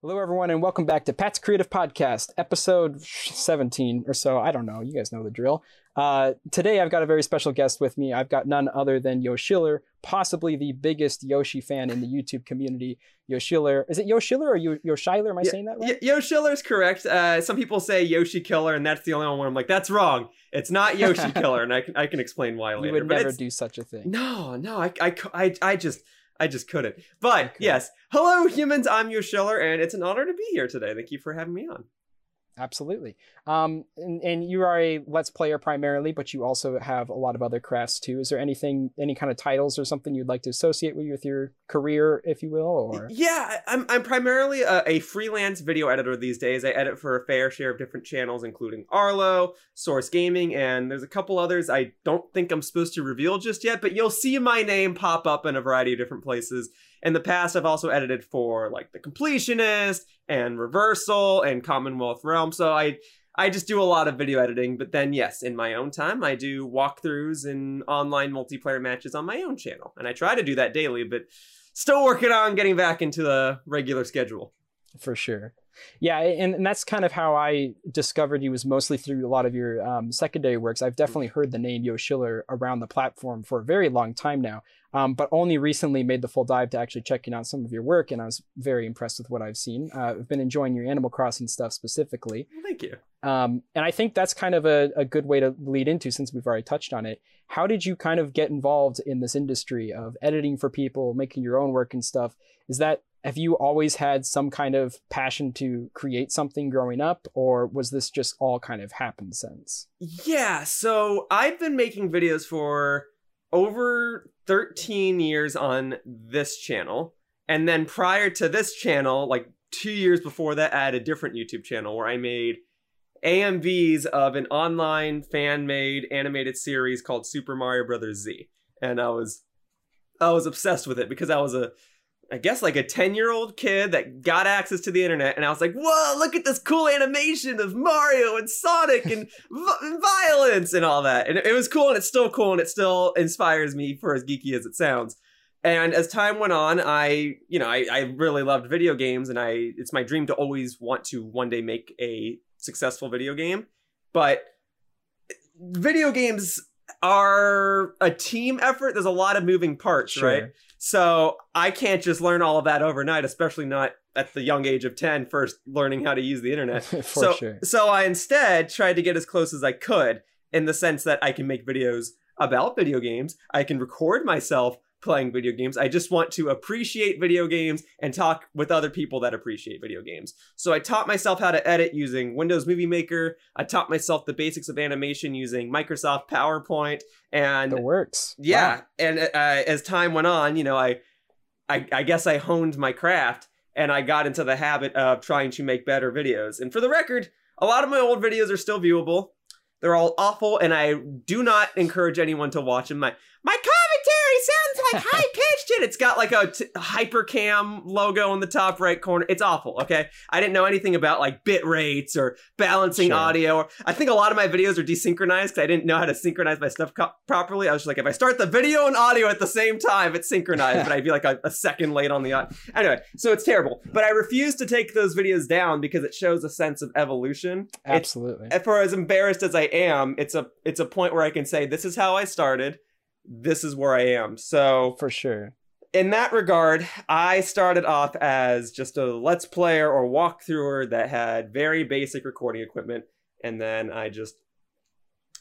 Hello, everyone, and welcome back to Pat's Creative Podcast, episode 17 or so. I don't know. You guys know the drill. Uh, today, I've got a very special guest with me. I've got none other than Yoshiller, possibly the biggest Yoshi fan in the YouTube community. Yoshiller. Is it Yoshiller or Yo, Yoshiller? Am I saying that right? Yoshiller's correct. Uh, some people say Yoshi Killer, and that's the only one where I'm like, that's wrong. It's not Yoshi Killer, and I can I can explain why later. you would never do such a thing. No, no, I, I, I, I just I just couldn't. But Okay. yes, hello humans. I'm Yoshiller, and it's an honor to be here today. Thank you for having me on. Absolutely. Um, and, and you are a Let's Player primarily, but you also have a lot of other crafts too. Is there anything, any kind of titles or something you'd like to associate with, with your career, if you will? Or Yeah, I'm I'm primarily a, a freelance video editor these days. I edit for a fair share of different channels, including Arlo, Source Gaming, and there's a couple others I don't think I'm supposed to reveal just yet. But you'll see my name pop up in a variety of different places. In the past, I've also edited for like The Completionist and Reversal and Commonwealth Realm. So I I just do a lot of video editing. But then, yes, in my own time, I do walkthroughs and online multiplayer matches on my own channel, and I try to do that daily. But still working on getting back into the regular schedule. for sure. Yeah, and, and that's kind of how I discovered you was mostly through a lot of your um, secondary works. I've definitely heard the name Yoshiller around the platform for a very long time now, um, but only recently made the full dive to actually checking out some of your work, and I was very impressed with what I've seen. Uh, I've been enjoying your Animal Crossing stuff specifically. Thank you. Um, and I think that's kind of a, a good way to lead into since we've already touched on it. How did you kind of get involved in this industry of editing for people, making your own work and stuff? Is that have you always had some kind of passion to create something growing up, or was this just all kind of happen sense? Yeah, so I've been making videos for over 13 years on this channel. And then prior to this channel, like two years before that, I had a different YouTube channel where I made AMVs of an online fan made animated series called Super Mario Brothers Z. And I was I was obsessed with it because I was a I guess like a 10 year old kid that got access to the internet, and I was like, whoa, look at this cool animation of Mario and Sonic and, v- violence and all that. And it, was cool, and it's still cool, and it still inspires me for as geeky as it sounds. And as time went on, I, you know, I, I really loved video games, and I, it's my dream to always want to one day make a successful video game. But video games are a team effort. There's a lot of moving parts, right? So I can't just learn all of that overnight, especially not at the young age of 10, first learning how to use the internet. for so, sure. so I instead tried to get as close as I could in the sense that I can make videos about video games. I can record myself playing video games. I just want to appreciate video games and talk with other people that appreciate video games. So I taught myself how to edit using Windows Movie Maker. I taught myself the basics of animation using Microsoft PowerPoint and The works. yeah, Wow. and uh, as time went on, you know, I, I, I guess I honed my craft, and I got into the habit of trying to make better videos. And for the record, a lot of my old videos are still viewable. They're all awful, and I do not encourage anyone to watch them. My my sounds like high pitched, and it's got like a t- hypercam logo in the top right corner. It's awful. Okay, I didn't know anything about like bit rates or balancing Sure. audio. I think a lot of my videos are desynchronized because I didn't know how to synchronize my stuff co- properly. I was just like, if I start the video and audio at the same time, it's synchronized, but I'd be like a, a second late on the audio. Anyway, so it's terrible. But I refuse to take those videos down because it shows a sense of evolution. Absolutely. for as embarrassed as I am, it's a it's a point where I can say this is how I started, this is where I am. So for sure. in that regard, I started off as just a let's player or walkthrougher that had very basic recording equipment, and then I just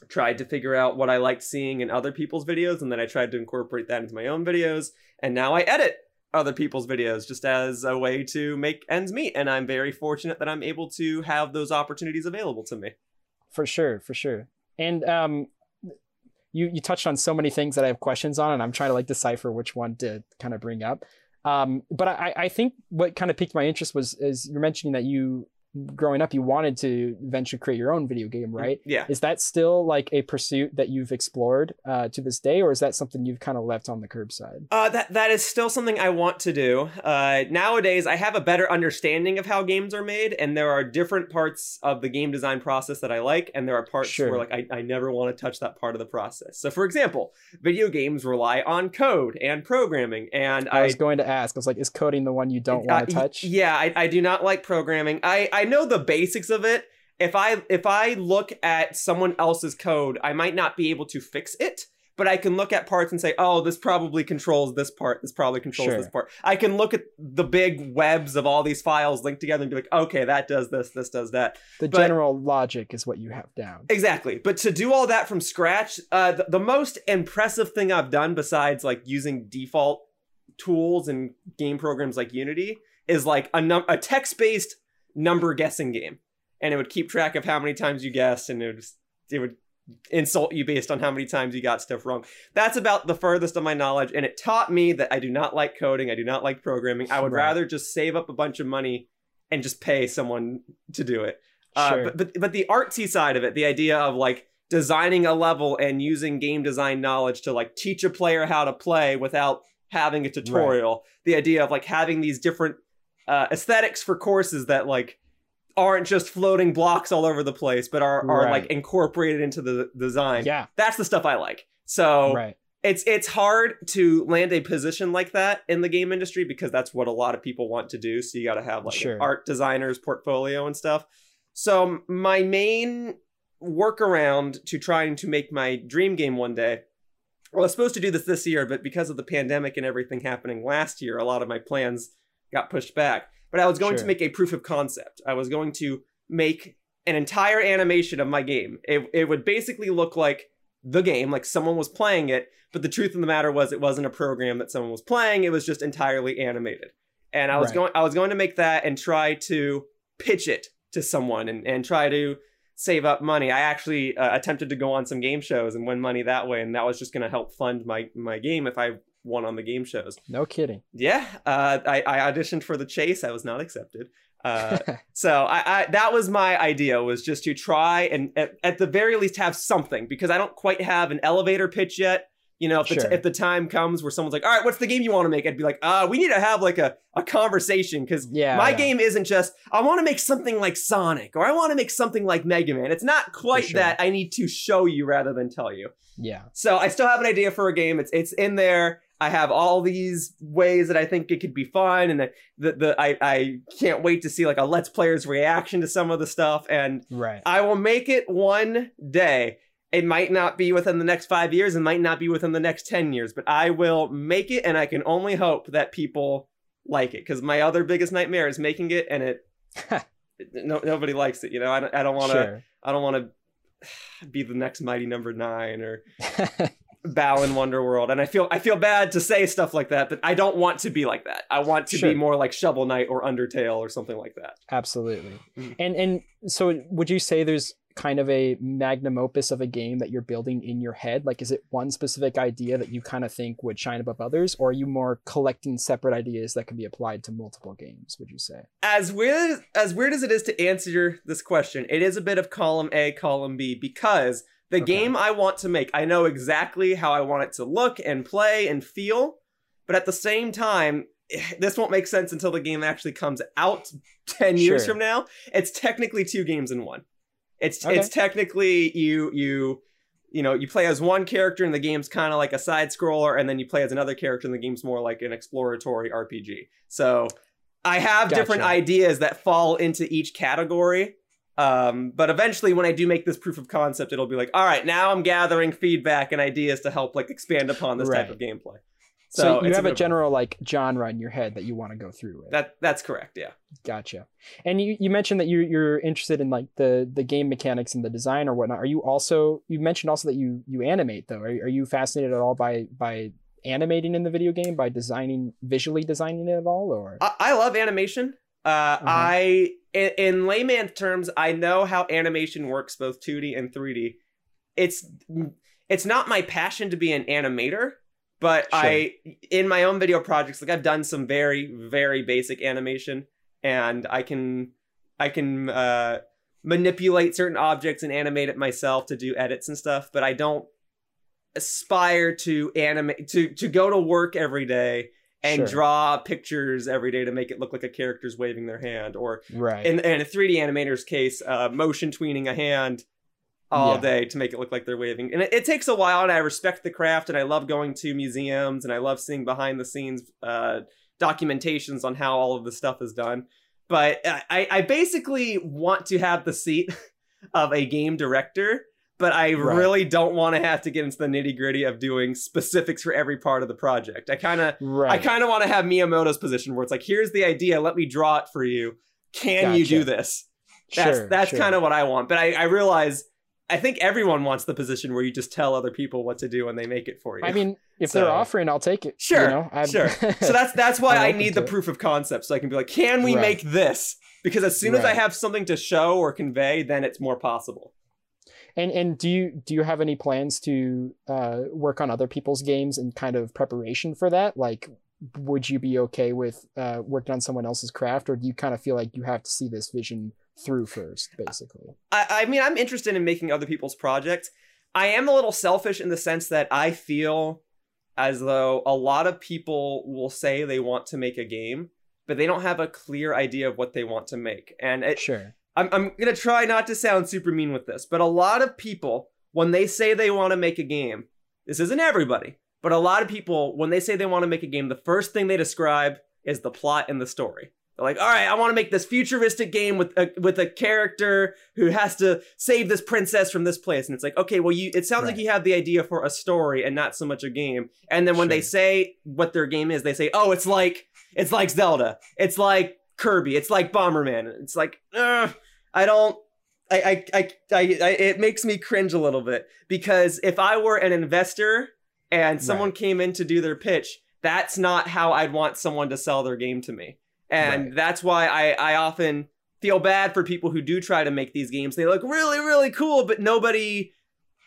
tried to figure out what I liked seeing in other people's videos, and then I tried to incorporate that into my own videos, and now I edit other people's videos just as a way to make ends meet, and I'm very fortunate that I'm able to have those opportunities available to me. For sure, for sure. And um you you touched on so many things that I have questions on and I'm trying to like decipher which one to kind of bring up. Um but I I think what kind of piqued my interest was is you're mentioning that you growing up you wanted to eventually create your own video game, right? Yeah. Is that still like a pursuit that you've explored uh, to this day, or is that something you've kind of left on the curbside? Uh, that that is still something I want to do. Uh, nowadays, I have a better understanding of how games are made, and there are different parts of the game design process that I like, and there are parts Sure. where like I, I never want to touch that part of the process. So, for example, video games rely on code and programming, and I I was going to ask. I was like, is coding the one you don't uh, want to touch? Yeah, I, I do not like programming. I, I know the basics of it. If I if I look at someone else's code, I might not be able to fix it, but I can look at parts and say, oh, this probably controls this part. This probably controls Sure. this part. I can look at the big webs of all these files linked together and be like, okay, that does this, this does that. The but- general logic is what you have down. Exactly. But to do all that from scratch, uh, the, the most impressive thing I've done besides like using default tools and game programs like Unity is like a, num- a text based number guessing game. And it would keep track of how many times you guessed and it would, it would insult you based on how many times you got stuff wrong. That's about the furthest of my knowledge. And it taught me that I do not like coding. I do not like programming. I would Right. rather just save up a bunch of money and just pay someone to do it. Uh, but, but but the artsy side of it, the idea of like designing a level and using game design knowledge to like teach a player how to play without having a tutorial. The idea of like having these different uh, aesthetics for courses that like aren't just floating blocks all over the place, but are are Right. like incorporated into the design. yeah. That's the stuff I like. So Right. it's it's hard to land a position like that in the game industry because that's what a lot of people want to do. So you got to have like an Sure. art designer's portfolio and stuff. So my main workaround to trying to make my dream game one day. Well, I was supposed to do this this year, but because of the pandemic and everything happening last year, a lot of my plans got pushed back. But I was going to make a proof of concept. I was going to make an entire animation of my game. It, it would basically look like the game, like someone was playing it, but the truth of the matter was it wasn't a program that someone was playing, it was just entirely animated. And I was Right. going I was going to make that and try to pitch it to someone and, and try to save up money. I actually uh, attempted to go on some game shows and win money that way, and that was just going to help fund my my game if I won on the game shows. No kidding. Yeah, uh, I, I auditioned for the chase. I was not accepted. Uh, so I, I that was my idea was just to try and at, at the very least have something because I don't quite have an elevator pitch yet. You know, if the, t- if the time comes where someone's like, "All right, what's the game you want to make?" I'd be like, "Uh, we need to have like a, a conversation because Yeah, my yeah. game isn't just I want to make something like Sonic or I want to make something like Mega Man. It's not quite sure. that. I need to show you rather than tell you." yeah. So I still have an idea for a game. It's it's in there. I have all these ways that I think it could be fun, and the, the, the I I can't wait to see like a Let's Player's reaction to some of the stuff, and Right. I will make it one day. It might not be within the next five years, and might not be within the next ten years, but I will make it, and I can only hope that people like it. Because my other biggest nightmare is making it, and it no, nobody likes it. You know, I don't, I don't want to. I don't want to be the next Mighty Number Nine or Balan Wonderworld, and I feel I feel bad to say stuff like that, but I don't want to be like that. I want to Sure. be more like Shovel Knight or Undertale or something like that. Absolutely. Mm. And and so would you say there's kind of a magnum opus of a game that you're building in your head? Like is it one specific idea that you kind of think would shine above others or are you more collecting separate ideas that can be applied to multiple games, would you say? As weird as weird as it is to answer this question, it is a bit of column A, column B because the Okay. game I want to make, I know exactly how I want it to look and play and feel, but at the same time, this won't make sense until the game actually comes out 10 years Sure. from now. It's technically two games in one. It's Okay. it's technically you you you know, you play as one character and the game's kind of like a side scroller and then you play as another character and the game's more like an exploratory RPG. So I have different ideas that fall into each category. Um, but eventually when I do make this proof of concept, it'll be like, all right, now I'm gathering feedback and ideas to help like expand upon this type of gameplay. So, So, you have bit a general like genre in your head that you want to go through with. that that's correct, yeah. Gotcha. And you, you mentioned that you you're interested in like the the game mechanics and the design or whatnot. Are you also you mentioned also that you you animate though? Are, are you fascinated at all by by animating in the video game by designing visually designing it at all or I, I love animation. Uh, I, in, in layman terms, I know how animation works, both 2D and 3D. It's it's not my passion to be an animator, but I, in my own video projects, like I've done some very very basic animation, and I can I can uh, manipulate certain objects and animate it myself to do edits and stuff, but I don't aspire to animate to to go to work every day and Sure. draw pictures every day to make it look like a character's waving their hand or Right. in, in a 3D animator's case, uh, motion tweening a hand all Yeah. day to make it look like they're waving. And it, it takes a while, and I respect the craft, and I love going to museums, and I love seeing behind the scenes uh, documentations on how all of this stuff is done. But I, I basically want to have the seat of a game director, but I Right. really don't want to have to get into the nitty gritty of doing specifics for every part of the project. I kind of right. I kind of want to have Miyamoto's position where it's like, here's the idea, let me draw it for you. Can you do this? That's Sure, that's sure. kind of what I want. But I, I realize I think everyone wants the position where you just tell other people what to do and they make it for you. I mean, if So- they're offering, I'll take it. you Sure, know? Sure. so that's that's why I need the it. proof of concept so I can be like, can we Right. make this? Because as soon as I have something to show or convey, then it's more possible. And and do you do you have any plans to uh, work on other people's games in kind of preparation for that? Like, would you be okay with uh, working on someone else's craft, or do you kind of feel like you have to see this vision through first, basically? I, I mean, I'm interested in making other people's projects. I am a little selfish in the sense that I feel as though a lot of people will say they want to make a game, but they don't have a clear idea of what they want to make. And it, Sure. I'm, I'm gonna try not to sound super mean with this, but a lot of people, when they say they want to make a game, this isn't everybody, but a lot of people, when they say they want to make a game, the first thing they describe is the plot and the story. They're like, all right, I want to make this futuristic game with a, with a character who has to save this princess from this place, and it's like, okay, well, you it sounds like you have the idea for a story and not so much a game. And then when they say what their game is, they say, oh, it's like it's like Zelda, it's like Kirby, it's like Bomberman. It's like, Ugh, I don't. I, I, I, I, it makes me cringe a little bit because if I were an investor and someone came in to do their pitch, that's not how I'd want someone to sell their game to me. And Right. that's why I, I often feel bad for people who do try to make these games. They look really, really cool, but nobody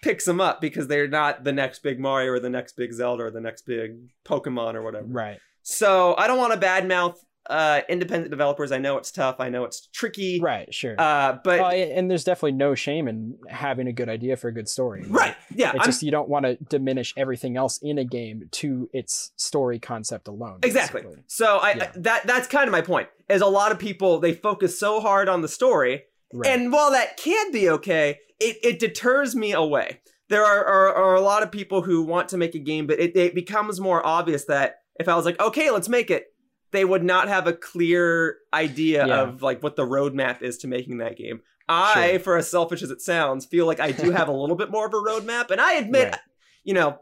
picks them up because they're not the next big Mario or the next big Zelda or the next big Pokemon or whatever. Right. So I don't want to badmouth uh, independent developers. I know it's tough. I know it's tricky. Right. Sure. Uh, but and there's definitely no shame in having a good idea for a good story. right, yeah, It's I'm, just you don't want to diminish everything else in a game to its story concept alone. exactly. basically. So I Yeah. that that's kind of my point. Is a lot of people they focus so hard on the story, Right. and while that can be okay, it it deters me away. There are, are, are a lot of people who want to make a game, but it, it becomes more obvious that if I was like, okay, let's make it, they would not have a clear idea Yeah. of like what the roadmap is to making that game. I, Sure. for as selfish as it sounds, feel like I do have a little bit more of a roadmap, and I admit, Right. you know,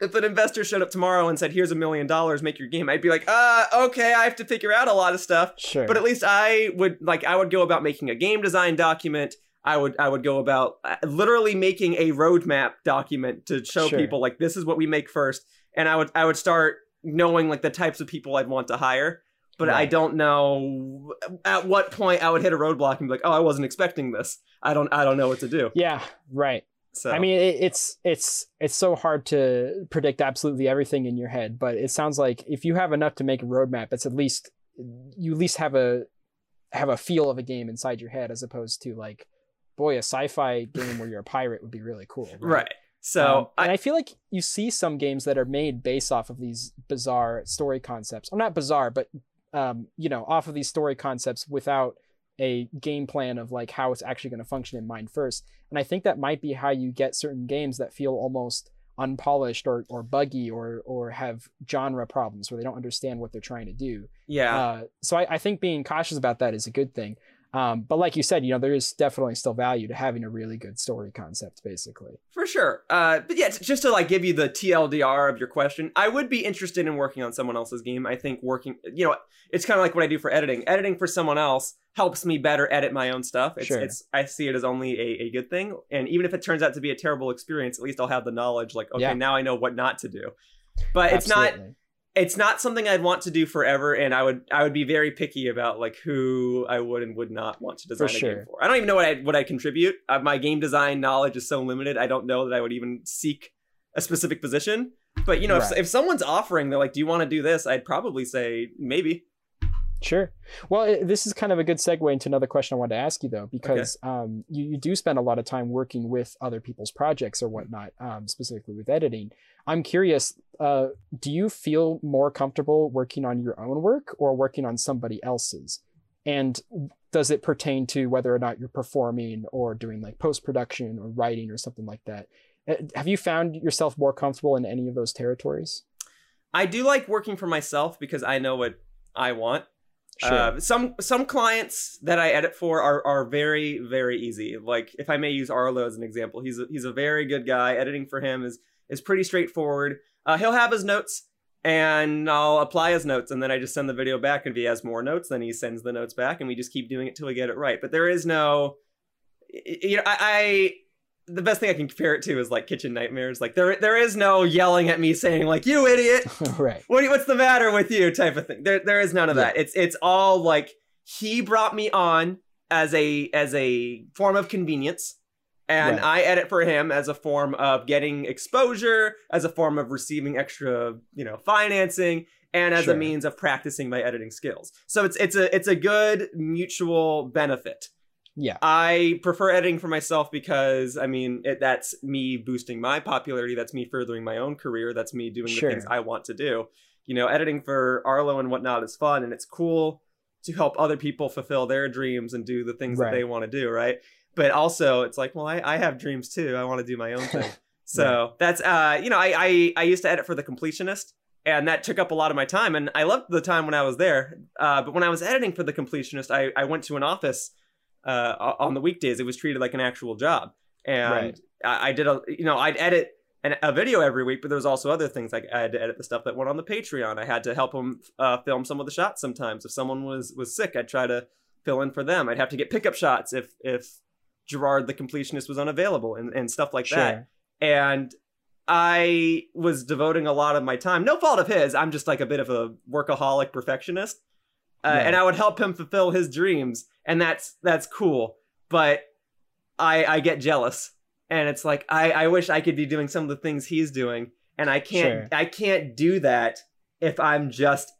if an investor showed up tomorrow and said, "Here's a million dollars, make your game," I'd be like, "Uh, okay, I have to figure out a lot of stuff." Sure. But at least I would like I would go about making a game design document. I would I would go about uh, literally making a roadmap document to show Sure. people like this is what we make first, and I would I would start knowing like the types of people I'd want to hire. But I don't know at what point I would hit a roadblock and be like, "Oh, I wasn't expecting this. I don't I don't know what to do." yeah. Right. So I mean, it, it's it's it's so hard to predict absolutely everything in your head, but it sounds like if you have enough to make a roadmap, it's at least you at least have a have a feel of a game inside your head, as opposed to like, boy, a sci-fi game where you're a pirate would be really cool. right. So Um, I, and I feel like you see some games that are made based off of these bizarre story concepts. Or not bizarre, but um, you know, off of these story concepts without a game plan of like how it's actually going to function in mind first. And I think that might be how you get certain games that feel almost unpolished or, or buggy or or have genre problems where they don't understand what they're trying to do. yeah. Uh, so I, I think being cautious about that is a good thing. Um, but like you said, you know, there is definitely still value to having a really good story concept, basically. For sure. Uh, but yeah, just to like give you the TLDR of your question, I would be interested in working on someone else's game. I think working, you know, it's kind of like what I do for editing. Editing for someone else helps me better edit my own stuff. It's, Sure. it's I see it as only a, a good thing. And even if it turns out to be a terrible experience, at least I'll have the knowledge. Like, okay, Yeah. now I know what not to do. But it's not Absolutely. It's not something I'd want to do forever, and I would I would be very picky about like who I would and would not want to design a sure. game for. I don't even know what I what I contribute. Uh, my game design knowledge is so limited. I don't know that I would even seek a specific position. But you know, if, if someone's offering, they're like, "Do you want to do this?" I'd probably say maybe. Sure. Well, it, this is kind of a good segue into another question I wanted to ask you, though, because okay. um, you, you do spend a lot of time working with other people's projects or whatnot, um, specifically with editing. I'm curious, uh, do you feel more comfortable working on your own work or working on somebody else's? And does it pertain to whether or not you're performing or doing like post production or writing or something like that? Uh, have you found yourself more comfortable in any of those territories? I do like working for myself because I know what I want. Sure. Uh, some some clients that I edit for are are very very easy. Like if I may use Arlo as an example, he's a, he's a very good guy. Editing for him is is pretty straightforward. Uh, he'll have his notes, and I'll apply his notes, and then I just send the video back. And if he has more notes, then he sends the notes back, and we just keep doing it till we get it right. But there is no, you know, I the best thing I can compare it to is like kitchen nightmares. Like there there is no yelling at me saying like you idiot, right? What what's the matter with you type of thing. There there is none of that. Yeah. It's it's all like he brought me on as a as a form of convenience and right. I edit for him as a form of getting exposure, as a form of receiving extra, you know, financing and as sure. a means of practicing my editing skills. So it's it's a it's a good mutual benefit. Yeah. I prefer editing for myself because I mean it, that's me boosting my popularity, that's me furthering my own career, that's me doing sure. the things I want to do. You know, editing for Arlo and whatnot is fun and it's cool to help other people fulfill their dreams and do the things right. that they want to do, right? But also it's like, well, I, I have dreams too. I want to do my own thing. So right. that's uh, you know, I, I I used to edit for the completionist and that took up a lot of my time and i loved the time when i was there uh, but when i was editing for the completionist i, I went to an office uh, on the weekdays. It was treated like an actual job, and right. I, I, did a you know I'd edit an, a video every week, but there was also other things like I had to edit the stuff that went on the Patreon. I had to help them uh, film some of the shots. Sometimes if someone was was sick, I'd try to fill in for them. I'd have to get pickup shots if if Gerard the completionist was unavailable and, and stuff like sure. that. And I was devoting a lot of my time, no fault of his. I'm just like a bit of a workaholic perfectionist. Uh, right. And I would help him fulfill his dreams and that's that's cool. But I I get jealous, and it's like I I wish I could be doing some of the things he's doing, and I can't sure. I can't do that if I'm just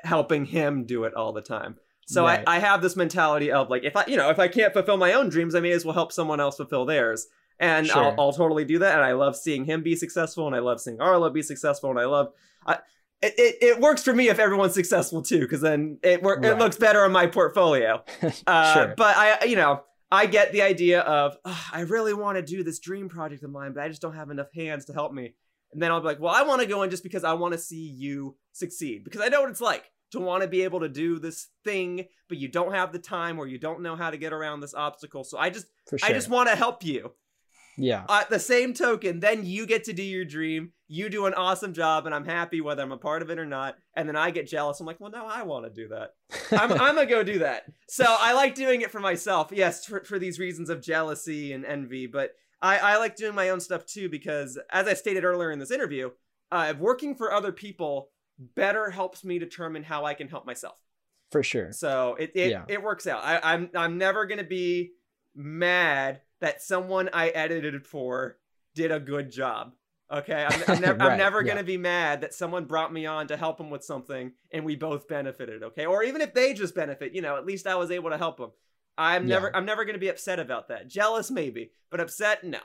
helping him do it all the time. So right. I, I have this mentality of like if I you know if I can't fulfill my own dreams, I may as well help someone else fulfill theirs. And sure. I'll, I'll totally do that. And I love seeing him be successful, and I love seeing Arlo be successful, and I love I, it, it, it, works for me if everyone's successful too, because then it right. it looks better on my portfolio. Uh, sure. But I, you know, I get the idea of I really want to do this dream project of mine, but I just don't have enough hands to help me. And then I'll be like, well, I want to go in just because I want to see you succeed, because I know what it's like to want to be able to do this thing, but you don't have the time or you don't know how to get around this obstacle. So I just, sure. I just want to help you. Yeah. At the same token, then you get to do your dream. You do an awesome job, and I'm happy whether I'm a part of it or not. And then I get jealous. I'm like, well, now I want to do that. I'm, I'm gonna go do that. So I like doing it for myself. Yes, for, for these reasons of jealousy and envy, but I, I like doing my own stuff too because, as I stated earlier in this interview, uh, working for other people better helps me determine how I can help myself. For sure. So it it, yeah. it works out. I, I'm I'm never gonna be mad that someone I edited for did a good job. Okay, I'm, I'm, nev- right, I'm never yeah. gonna be mad that someone brought me on to help them with something and we both benefited. Okay, or even if they just benefit, you know, at least I was able to help them. I'm yeah. never, I'm never gonna be upset about that. Jealous maybe, but upset no.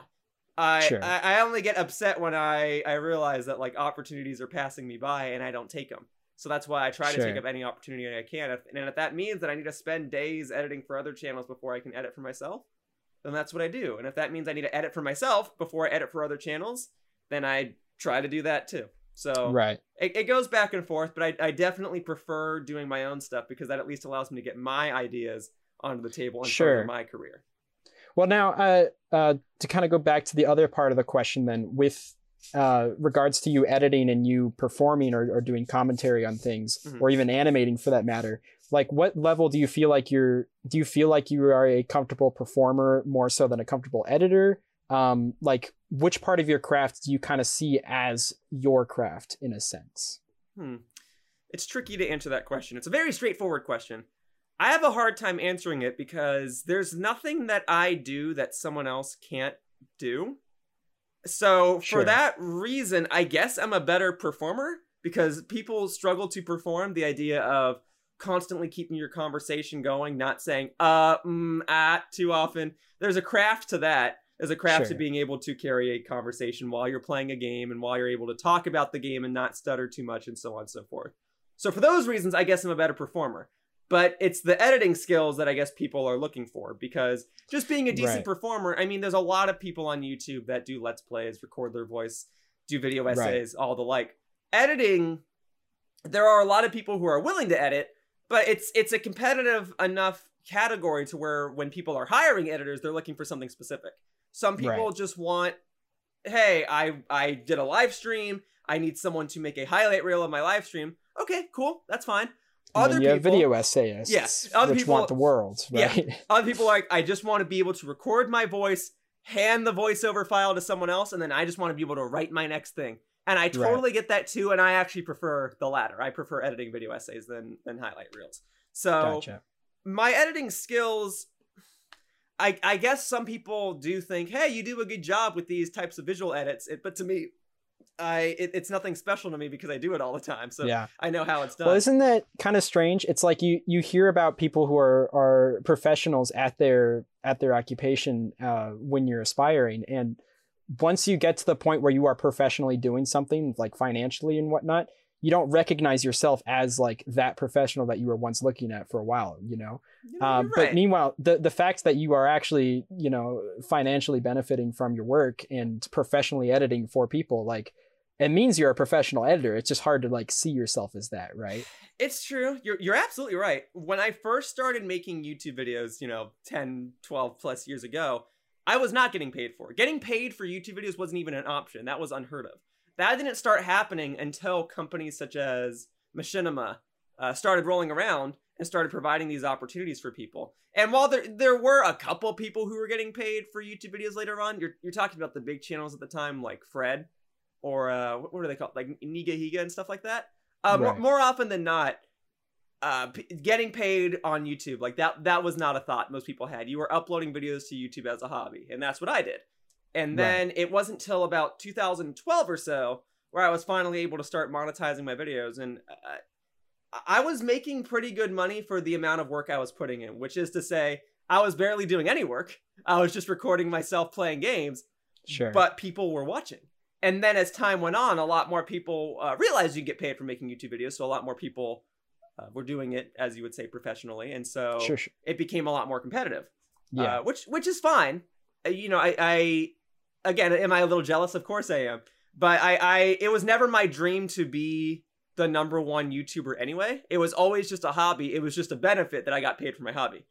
I, sure. I, I only get upset when I I realize that like opportunities are passing me by and I don't take them. So that's why I try sure. to take up any opportunity I can. And if that means that I need to spend days editing for other channels before I can edit for myself, then that's what I do. And if that means I need to edit for myself before I edit for other channels, then I try to do that too. So right, it, it goes back and forth, but I, I definitely prefer doing my own stuff because that at least allows me to get my ideas onto the table and sure. further my career. Well, now uh, uh, to kind of go back to the other part of the question, then with uh, regards to you editing and you performing or, or doing commentary on things, mm-hmm. or even animating for that matter, like what level do you feel like you're do you feel like you are a comfortable performer more so than a comfortable editor? Um like which part of your craft do you kind of see as your craft in a sense? Hmm. It's tricky to answer that question. It's a very straightforward question. I have a hard time answering it because there's nothing that i do that someone else can't do. So sure. for that reason i guess i'm a better performer because people struggle to perform the idea of constantly keeping your conversation going, not saying uh mm, ah too often. There's a craft to that. There's a craft to being able to carry a conversation while you're playing a game and while you're able to talk about the game and not stutter too much and so on and so forth. So for those reasons, I guess I'm a better performer. But it's the editing skills that I guess people are looking for because just being a decent Right. performer, I mean, there's a lot of people on YouTube that do let's plays, record their voice, do video essays, all the like. Editing, there are a lot of people who are willing to edit, but it's it's a competitive enough category to where when people are hiring editors, they're looking for something specific. Some people Right. just want, hey, I I did a live stream. I need someone to make a highlight reel of my live stream. Okay, cool, that's fine. And Other then you have people, video essayists, Yes, other which people- want the world, Yeah. other people are like, I just want to be able to record my voice, hand the voiceover file to someone else, and then I just want to be able to write my next thing. And I totally get that too, and I actually prefer the latter. I prefer editing video essays than than highlight reels. So Gotcha. my editing skills I, I guess some people do think, hey, you do a good job with these types of visual edits. It, but to me, I it, it's nothing special to me because I do it all the time. So yeah. I know how it's done. Well, isn't that kind of strange? It's like you you hear about people who are are professionals at their at their occupation uh, when you're aspiring, and once you get to the point where you are professionally doing something like financially and whatnot, you don't recognize yourself as like that professional that you were once looking at for a while. You know. Um, you're But meanwhile, the the fact that you are actually, you know, financially benefiting from your work and professionally editing for people, like, it means you're a professional editor. It's just hard to like see yourself as that, right? It's true. You're you're absolutely right. When I first started making YouTube videos, you know, 10, 12 plus years ago, I was not getting paid for. Getting paid for YouTube videos wasn't even an option. That was unheard of. That didn't start happening until companies such as Machinima uh, started rolling around and started providing these opportunities for people. And while there there were a couple people who were getting paid for YouTube videos later on, you're you're talking about the big channels at the time like Fred or uh, what, are they called like Nigahiga and stuff like that. Uh, more, more often than not, uh, p- getting paid on YouTube like that that was not a thought most people had. You were uploading videos to YouTube as a hobby, and that's what I did. And Right. then it wasn't till about 2012 or so where I was finally able to start monetizing my videos, and uh, I was making pretty good money for the amount of work I was putting in, which is to say, I was barely doing any work. I was just recording myself playing games, Sure. but people were watching. And then as time went on, a lot more people uh, realized you get paid for making YouTube videos. So a lot more people uh, were doing it, as you would say, professionally. And so sure, sure. it became a lot more competitive. Yeah. Uh, which which is fine. Uh, you know, I, I again, am I a little jealous? Of course I am. But I, I it was never my dream to be the number one YouTuber anyway. It was always just a hobby. It was just a benefit that I got paid for my hobby.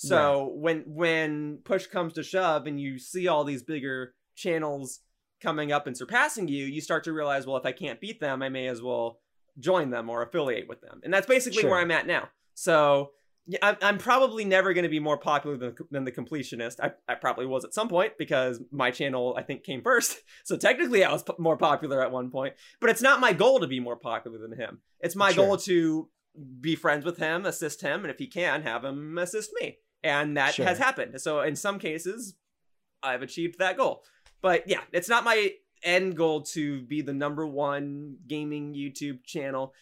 So when when push comes to shove and you see all these bigger channels coming up and surpassing you, you start to realize, well, if I can't beat them, I may as well join them or affiliate with them. And that's basically Sure. where I'm at now. So yeah, I'm, probably never going to be more popular than, than the completionist. I, I probably was at some point because my channel, I think, came first. So technically, I was p- more popular at one point. But it's not my goal to be more popular than him. It's my Sure. goal to be friends with him, assist him, and if he can, have him assist me. And that Sure. has happened. So in some cases, I've achieved that goal. But yeah, it's not my end goal to be the number one gaming YouTube channel.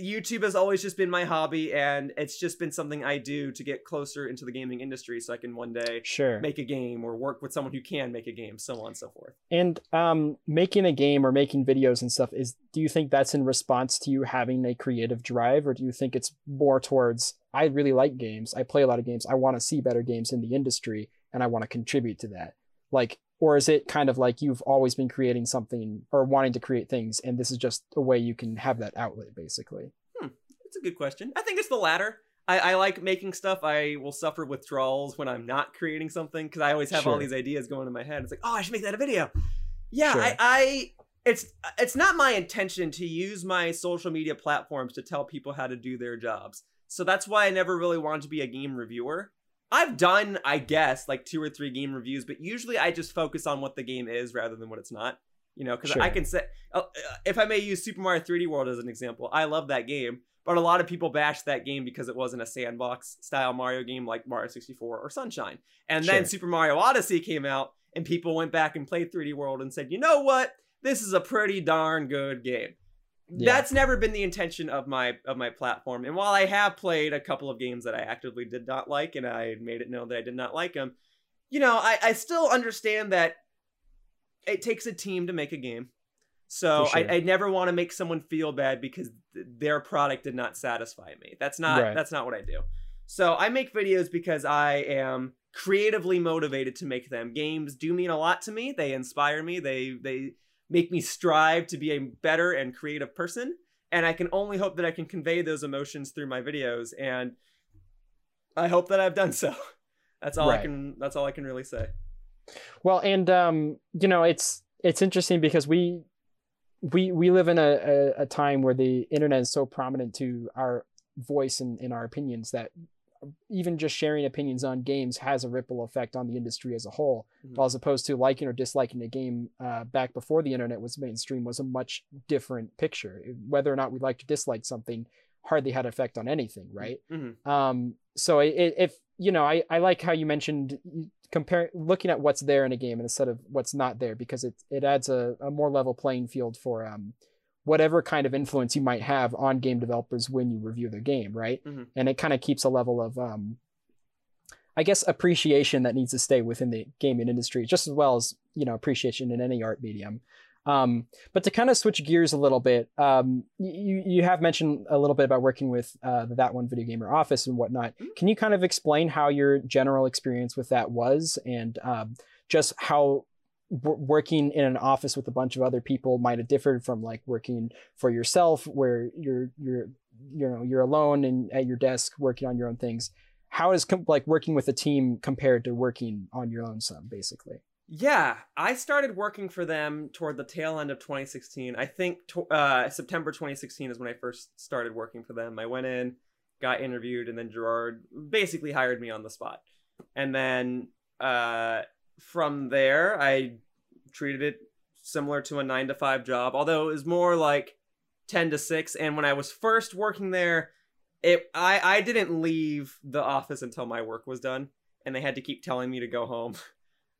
YouTube has always just been my hobby, and it's just been something I do to get closer into the gaming industry so I can one day Sure. make a game or work with someone who can make a game, so on and so forth. And um, making a game or making videos and stuff is. Do you think that's in response to you having a creative drive, or do you think it's more towards I really like games, I play a lot of games, I want to see better games in the industry, and I want to contribute to that? Like, or is it kind of like you've always been creating something or wanting to create things, and this is just a way you can have that outlet, basically? Hmm, it's a good question. I think it's the latter. I, I like making stuff. I will suffer withdrawals when I'm not creating something because I always have all these ideas going in my head. It's like, oh, I should make that a video. Yeah, Sure. I, I it's it's not my intention to use my social media platforms to tell people how to do their jobs. So that's why I never really wanted to be a game reviewer. I've done, I guess, like two or three game reviews, but usually I just focus on what the game is rather than what it's not. You know, because I can say, uh, if I may use Super Mario 3D World as an example, I love that game, but a lot of people bashed that game because it wasn't a sandbox style Mario game like Mario 64 or Sunshine. And then Sure. Super Mario Odyssey came out, and people went back and played 3D World and said, you know what? This is a pretty darn good game. Yeah. that's never been the intention of my of my platform. And while I have played a couple of games that I actively did not like, and I made it known that I did not like them, you know, I, I still understand that it takes a team to make a game. So sure. I, I never want to make someone feel bad because th- their product did not satisfy me. That's not Right. that's not what I do. So I make videos because I am creatively motivated to make them. Games do mean a lot to me. They inspire me. They they make me strive to be a better and creative person. And I can only hope that I can convey those emotions through my videos. And I hope that I've done so. That's all I can that's all I can really say. Well, and um, you know, it's it's interesting because we we we live in a, a, a time where the internet is so prominent to our voice and, in our opinions that even just sharing opinions on games has a ripple effect on the industry as a whole. Mhm. As opposed to liking or disliking a game uh, back before the internet was mainstream was a much different picture. Whether or not we liked or disliked something hardly had effect on anything, right? Mhm. um so i- i- if you know i i like how you mentioned comparing looking at what's there in a game instead of what's not there because it it adds a, a more level playing field for um whatever kind of influence you might have on game developers when you review their game right Mhm. and it kind of keeps a level of um i guess appreciation that needs to stay within the gaming industry just as well as you know appreciation in any art medium um, but to kind of switch gears a little bit, um, you you have mentioned a little bit about working with uh, that one video gamer office and whatnot. Mhm. Can you kind of explain how your general experience with that was, and um, just how working in an office with a bunch of other people might have differed from like working for yourself, where you're you're you know you're alone and at your desk working on your own things. How is like working with a team compared to working on your own some, basically? Yeah, I started working for them toward the tail end of 2016. I think uh, September 2016 is when I first started working for them. I went in, got interviewed, and then Gerard basically hired me on the spot. And then uh, from there, I treated it similar to a nine to five job, although it was more like 10 to 6. And when I was first working there, it I, I didn't leave the office until my work was done, and they had to keep telling me to go home.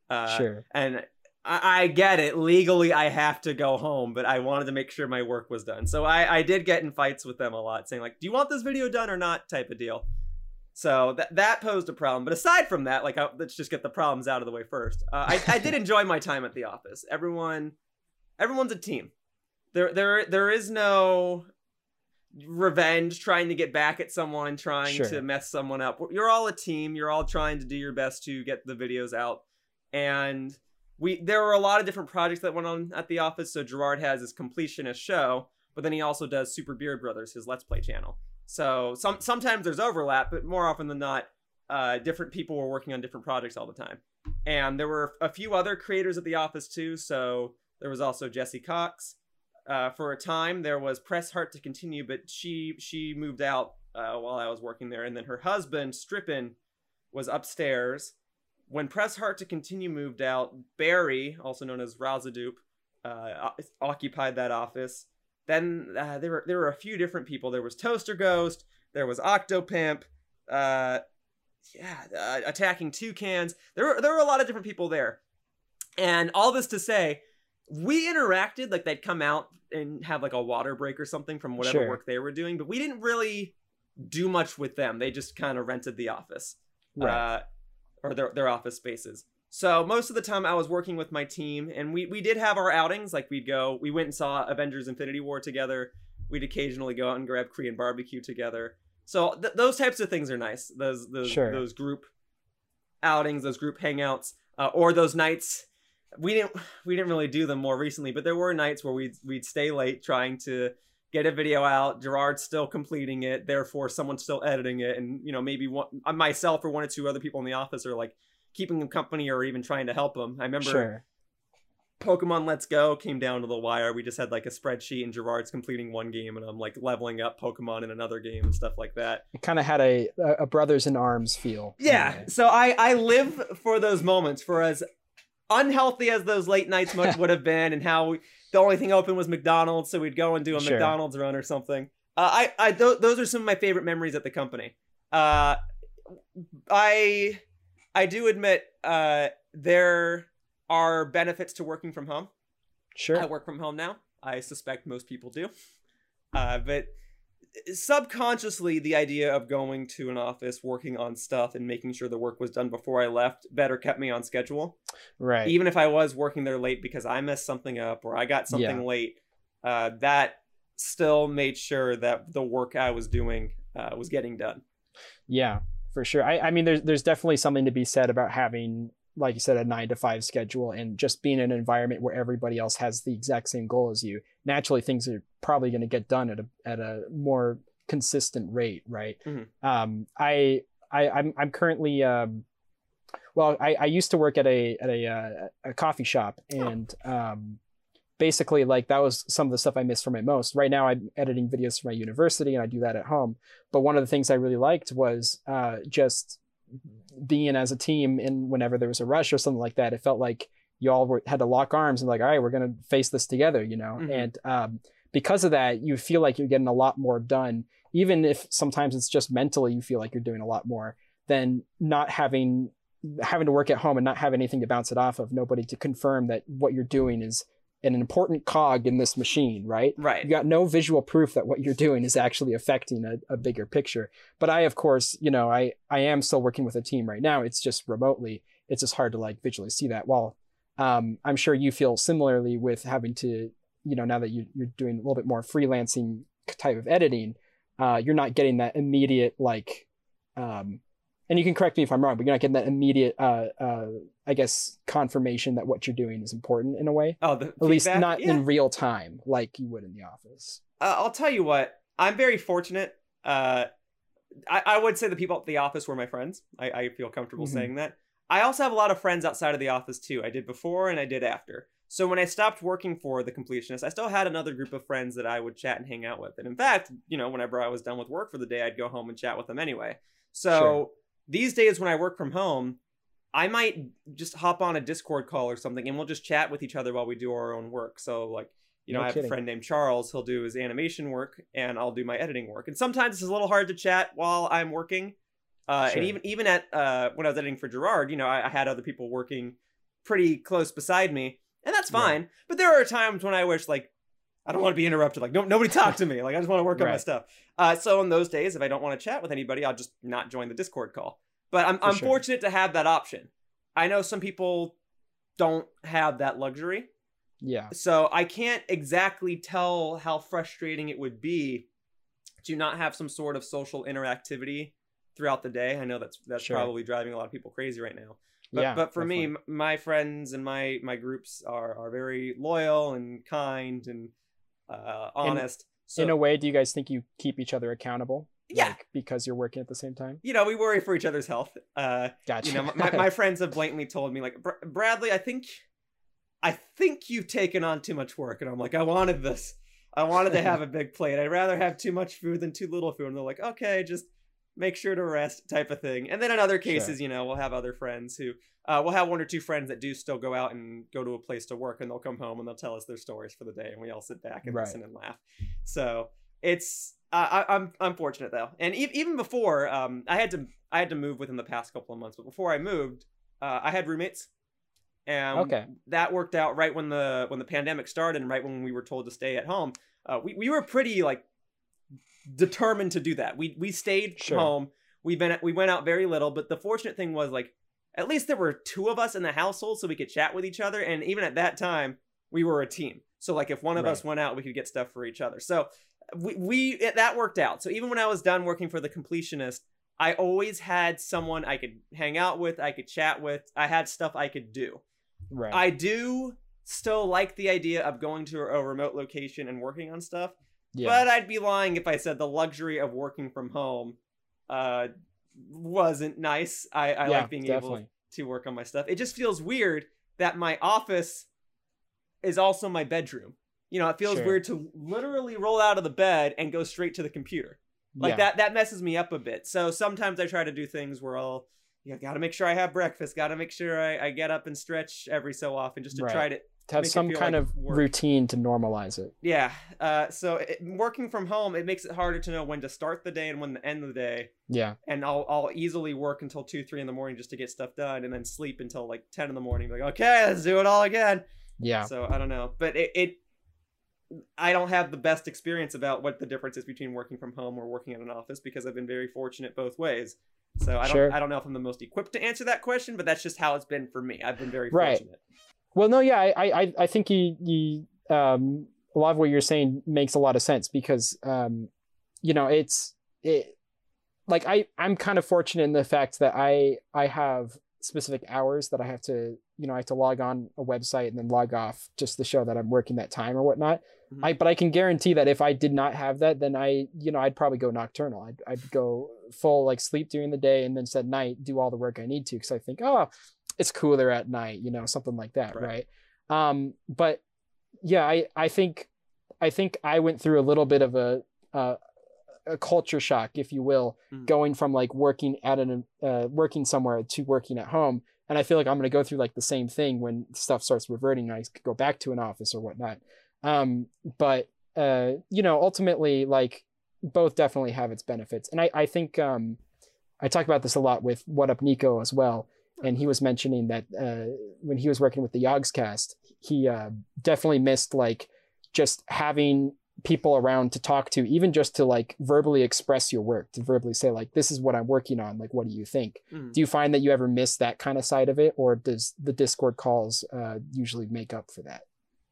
Uh, sure. and I, I get it. Legally, I have to go home, but I wanted to make sure my work was done. So I, I did get in fights with them a lot, saying like, "Do you want this video done or not?" type of deal. So that that posed a problem. But aside from that, like, I, let's just get the problems out of the way first. Uh, I I did enjoy my time at the office. Everyone, everyone's a team. There there there is no revenge trying to get back at someone trying Sure. to mess someone up you're all a team you're all trying to do your best to get the videos out and we there were a lot of different projects that went on at the office. So Gerard has his completionist show, but then he also does Super Beard Brothers, his Let's Play channel. So some sometimes there's overlap, but more often than not, uh, different people were working on different projects all the time. And there were a few other creators at the office too. So there was also Jesse Cox. Uh, for a time, there was Press Heart to continue, but she she moved out uh, while I was working there, and then her husband Strippin was upstairs when Press Heart to Continue moved out, Barry, also known as Razadoop, uh, occupied that office. Then uh, there were there were a few different people. There was Toaster Ghost. There was Octopimp. Uh, yeah, uh, attacking toucans. There were there were a lot of different people there, and all this to say, we interacted like they'd come out and have like a water break or something from whatever Sure. work they were doing, but we didn't really do much with them. They just kind of rented the office Right. uh, or their, their office spaces. So most of the time I was working with my team, and we, we did have our outings. Like we'd go, we went and saw Avengers: Infinity War together. We'd occasionally go out and grab Korean barbecue together. So th- those types of things are nice. Those those Sure. those group outings, those group hangouts, uh, or those nights. We didn't we didn't really do them more recently, but there were nights where we'd we'd stay late trying to get a video out. Gerard's still completing it, therefore someone's still editing it, and you know maybe one uh, myself or one or two other people in the office are like keeping him company or even trying to help him. I remember Sure. Pokemon Let's Go came down to the wire. We just had like a spreadsheet, and Gerard's completing one game, and I'm like leveling up Pokemon in another game and stuff like that. It kind of had a a brothers in arms feel. Yeah, way. so I I live for those moments, for as unhealthy as those late nights would have been, and how we, the only thing open was McDonald's, so we'd go and do a Sure. McDonald's run or something. Uh, I I th- those are some of my favorite memories at the company. Uh, I I do admit uh there are benefits to working from home. Sure. I work from home now. I suspect most people do. Uh, but subconsciously, the idea of going to an office, working on stuff, and making sure the work was done before I left better kept me on schedule. Right. Even if I was working there late because I messed something up or I got something Yeah. late, uh, that still made sure that the work I was doing uh, was getting done. Yeah, for sure. I, I mean, there's there's definitely something to be said about having, like you said, a nine to five schedule and just being in an environment where everybody else has the exact same goal as you. Naturally, things are probably going to get done at a at a more consistent rate, right? Mhm. Um, I I I'm I'm currently um, well, I, I used to work at a at a uh, a coffee shop and um basically like that was some of the stuff I missed from it most. Right now I'm editing videos for my university and I do that at home. But one of the things I really liked was uh, just being as a team and whenever there was a rush or something like that, it felt like you all were, had to lock arms and like, all right, we're going to face this together, you know? Mhm. And um, because of that, you feel like you're getting a lot more done, even if sometimes it's just mentally you feel like you're doing a lot more than not having having to work at home and not have anything to bounce it off of, nobody to confirm that what you're doing is an important cog in this machine, right? Right. You got no visual proof that what you're doing is actually affecting a, a bigger picture. But I, of course, you know, I, I am still working with a team right now. It's just remotely. It's just hard to like visually see that. While um, I'm sure you feel similarly with having to, you know, now that you, you're doing a little bit more freelancing type of editing, uh, you're not getting that immediate like, um, and you can correct me if I'm wrong, but you're not getting that immediate, uh, uh, I guess, confirmation that what you're doing is important in a way Oh, the at least not Yeah. in real time like you would in the office Uh, I'll tell you what. I'm very fortunate. Uh, I, I would say the people at the office were my friends. I, I feel comfortable Mhm. saying that. I also have a lot of friends outside of the office too. I did before and I did after. So when I stopped working for the completionist, I still had another group of friends that I would chat and hang out with. And in fact, you know, whenever I was done with work for the day, I'd go home and chat with them anyway. So Sure. These days when I work from home, I might just hop on a Discord call or something and we'll just chat with each other while we do our own work. So like you know, No I have kidding. a friend named Charles. He'll do his animation work, and I'll do my editing work. And sometimes it's a little hard to chat while I'm working. Uh, Sure. And even even at uh, when I was editing for Gerard, you know, I, I had other people working pretty close beside me, and that's fine. But there are times when I wish, like, I don't want to be interrupted. Like, no, nobody talk to me. Like, I just want to work on my stuff. Uh, so in those days, if I don't want to chat with anybody, I'll just not join the Discord call. But I'm I'm sure. fortunate to have that option. I know some people don't have that luxury. yeah So I can't exactly tell how frustrating it would be to not have some sort of social interactivity throughout the day. I know that's that's Sure. probably driving a lot of people crazy right now. But, yeah but for me, definitely. m- my friends and my my groups are are very loyal and kind and uh, honest. so in a way do you guys think you keep each other accountable Yeah. like, because you're working at the same time you know, we worry for each other's health. Uh, gotcha you know, my, my friends have blatantly told me like, "Br- Bradley, I think, I think you've taken on too much work, and I'm like, I wanted this. I wanted to have a big plate. I'd rather have too much food than too little food. And they're like, okay, just make sure to rest, type of thing. And then in other cases, you know, we'll have other friends who, uh, we'll have one or two friends that do still go out and go to a place to work, and they'll come home and they'll tell us their stories for the day, and we all sit back and Right. listen and laugh. So it's uh, I, I'm I'm fortunate though, and e- even before um, I had to I had to move within the past couple of months, but before I moved, uh, I had roommates, and okay that worked out right when the when the pandemic started, and right when we were told to stay at home. Uh, we we were pretty like determined to do that. We we stayed Sure. home. We been we went out very little, but the fortunate thing was like at least there were two of us in the household, so we could chat with each other, and even at that time, we were a team. So like if one of us went out, we could get stuff for each other. So we, we it, that worked out. So even when I was done working for the completionist, I always had someone I could hang out with, I could chat with. I had stuff I could do. right I do still like the idea of going to a remote location and working on stuff, yeah but I'd be lying if I said the luxury of working from home uh wasn't nice. I, I yeah, like being able to work on my stuff. It just feels weird that my office is also my bedroom. You know, it feels Sure. weird to literally roll out of the bed and go straight to the computer. Like yeah. that that messes me up a bit. So sometimes I try to do things where I'll you know, got to make sure I have breakfast, got to make sure I, I get up and stretch every so often just to Right. try to to have some kind like of work. routine to normalize it yeah. Uh, so it, working from home, it makes it harder to know when to start the day and when to end the day. yeah And I'll I'll easily work until two three in the morning just to get stuff done, and then sleep until like ten in the morning. Like okay, let's do it all again. yeah So I don't know, but it, it I don't have the best experience about what the difference is between working from home or working in an office because I've been very fortunate both ways. So I don't Sure. I don't know if I'm the most equipped to answer that question, but that's just how it's been for me. I've been very Right. fortunate. Well, no, yeah, I, I, I think you, you, um, a lot of what you're saying makes a lot of sense because, um, you know, it's, it, like I, I'm kind of fortunate in the fact that I, I have specific hours that I have to, you know, I have to log on a website and then log off just to show that I'm working that time or whatnot. Mhm. I, but I can guarantee that if I did not have that, then I, you know, I'd probably go nocturnal. I'd, I'd go full like sleep during the day and then at night do all the work I need to because I think, oh, it's cooler at night, you know, something like that, Right. right? Um, but yeah, I, I think, I think I went through a little bit of a, uh, a culture shock, if you will, Mhm. going from like working at an, uh, working somewhere to working at home. And I feel like I'm going to go through like the same thing when stuff starts reverting. and I could go back to an office or whatnot. Um, but uh, you know, ultimately, like both definitely have its benefits. And I, I think um, I talk about this a lot with What Up Nico as well. And he was mentioning that uh, when he was working with the Yogscast, he uh, definitely missed like just having people around to talk to, even just to like verbally express your work, to verbally say like, "This is what I'm working on. Like, what do you think?" Mhm. Do you find that you ever miss that kind of side of it, or does the Discord calls uh, usually make up for that?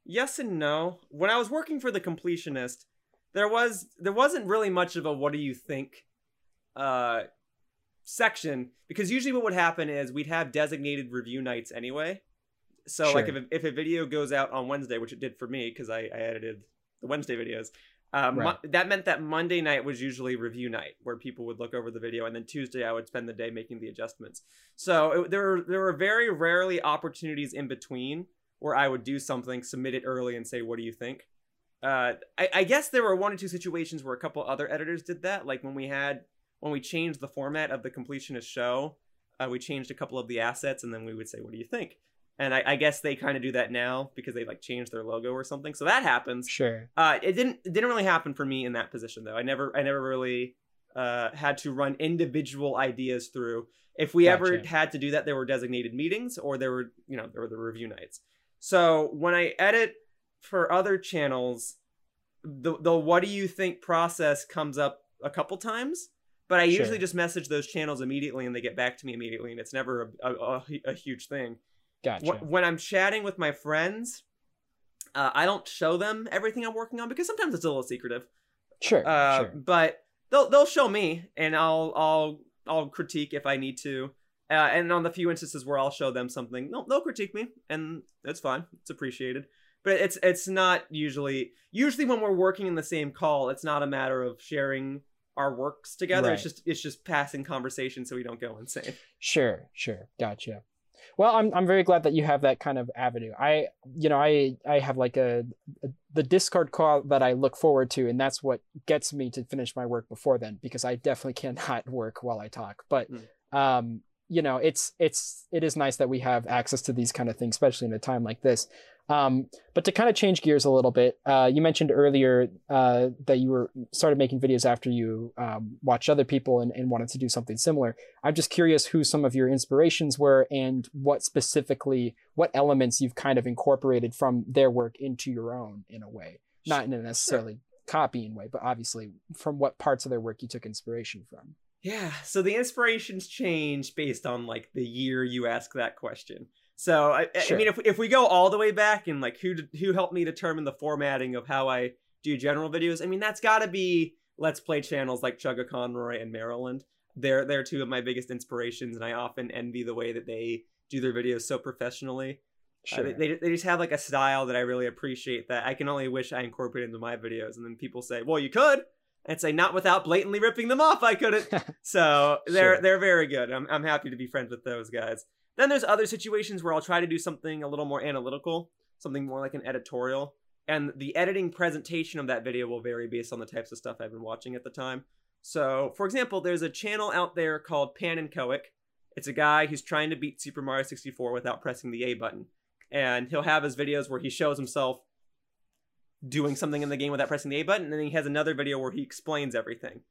Yes and no. When I was working for the completionist, there was there wasn't really much of a what do you think uh section because usually what would happen is we'd have designated review nights anyway. So like if a, if a video goes out on Wednesday, which it did for me because I, I edited the Wednesday videos, um, mo- that meant that Monday night was usually review night where people would look over the video, and then Tuesday I would spend the day making the adjustments. So it, there were there were very rarely opportunities in between where I would do something, submit it early, and say, "What do you think?" Uh, I, I guess there were one or two situations where a couple other editors did that, like when we had when we changed the format of the completionist show, uh, we changed a couple of the assets, and then we would say, "What do you think?" And I, I guess they kind of do that now because they like changed their logo or something. So that happens. Sure. Uh, it didn't it didn't really happen for me in that position though. I never I never really uh, had to run individual ideas through. If we ever had to do that, there were designated meetings or there were you know there were the review nights. So when I edit for other channels, the the what do you think process comes up a couple times. But I Sure. usually just message those channels immediately, and they get back to me immediately, and it's never a, a, a, a huge thing. Gotcha. Wh- when I'm chatting with my friends, uh, I don't show them everything I'm working on because sometimes it's a little secretive. Sure. Uh, sure. But they'll they'll show me, and I'll I'll I'll critique if I need to. Uh, and on the few instances where I'll show them something, they'll, they'll critique me, and it's fine. It's appreciated. But it's it's not usually usually when we're working in the same call, it's not a matter of sharing our works together. It's just it's just passing conversation so we don't go insane. Sure, sure. Gotcha. Well, I'm I'm very glad that you have that kind of avenue. I you know, I I have like a, a the Discord call that I look forward to and that's what gets me to finish my work before then because I definitely cannot work while I talk. But um you know, it's it's it is nice that we have access to these kind of things especially in a time like this. Um, but to kind of change gears a little bit, uh, you mentioned earlier uh, that you were started making videos after you um, watched other people and, and wanted to do something similar. I'm just curious who some of your inspirations were and what specifically, what elements you've kind of incorporated from their work into your own in a way, not in a necessarily copying way, but obviously from what parts of their work you took inspiration from. Yeah, so the inspirations change based on like the year you ask that question. So I, I mean, if if we go all the way back and like who who helped me determine the formatting of how I do general videos, I mean that's got to be Let's Play channels like Chugga Conroy and Marriland. They're they're two of my biggest inspirations, and I often envy the way that they do their videos so professionally. Uh, Sure. they, they they just have like a style that I really appreciate. That I can only wish I incorporated into my videos. And then people say, "Well, you could," and say, "Not without blatantly ripping them off. I couldn't." So they're Sure. they're very good. I'm I'm happy to be friends with those guys. Then there's other situations where I'll try to do something a little more analytical, something more like an editorial, and the editing presentation of that video will vary based on the types of stuff I've been watching at the time. So, for example, there's a channel out there called Pannenkoek. It's a guy who's trying to beat Super Mario 64 without pressing the A button. And he'll have his videos where he shows himself doing something in the game without pressing the A button, and then he has another video where he explains everything.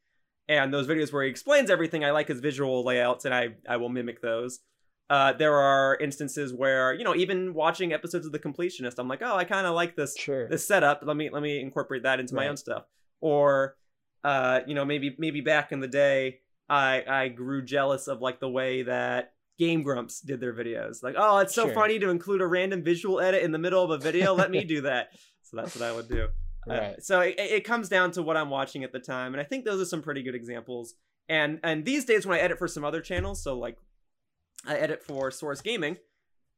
And those videos where he explains everything, I like his visual layouts, and I I will mimic those. Uh, there are instances where you know even watching episodes of The Completionist, I'm like, oh, I kind of like this Sure. this setup. Let me let me incorporate that into my own stuff. Or, uh, you know, maybe maybe back in the day, I I grew jealous of like the way that Game Grumps did their videos. Like, oh, it's so Sure. funny to include a random visual edit in the middle of a video. Let me do that. So that's what I would do. Uh, so it, it comes down to what I'm watching at the time, and I think those are some pretty good examples. And and these days when I edit for some other channels, so like I edit for Source Gaming,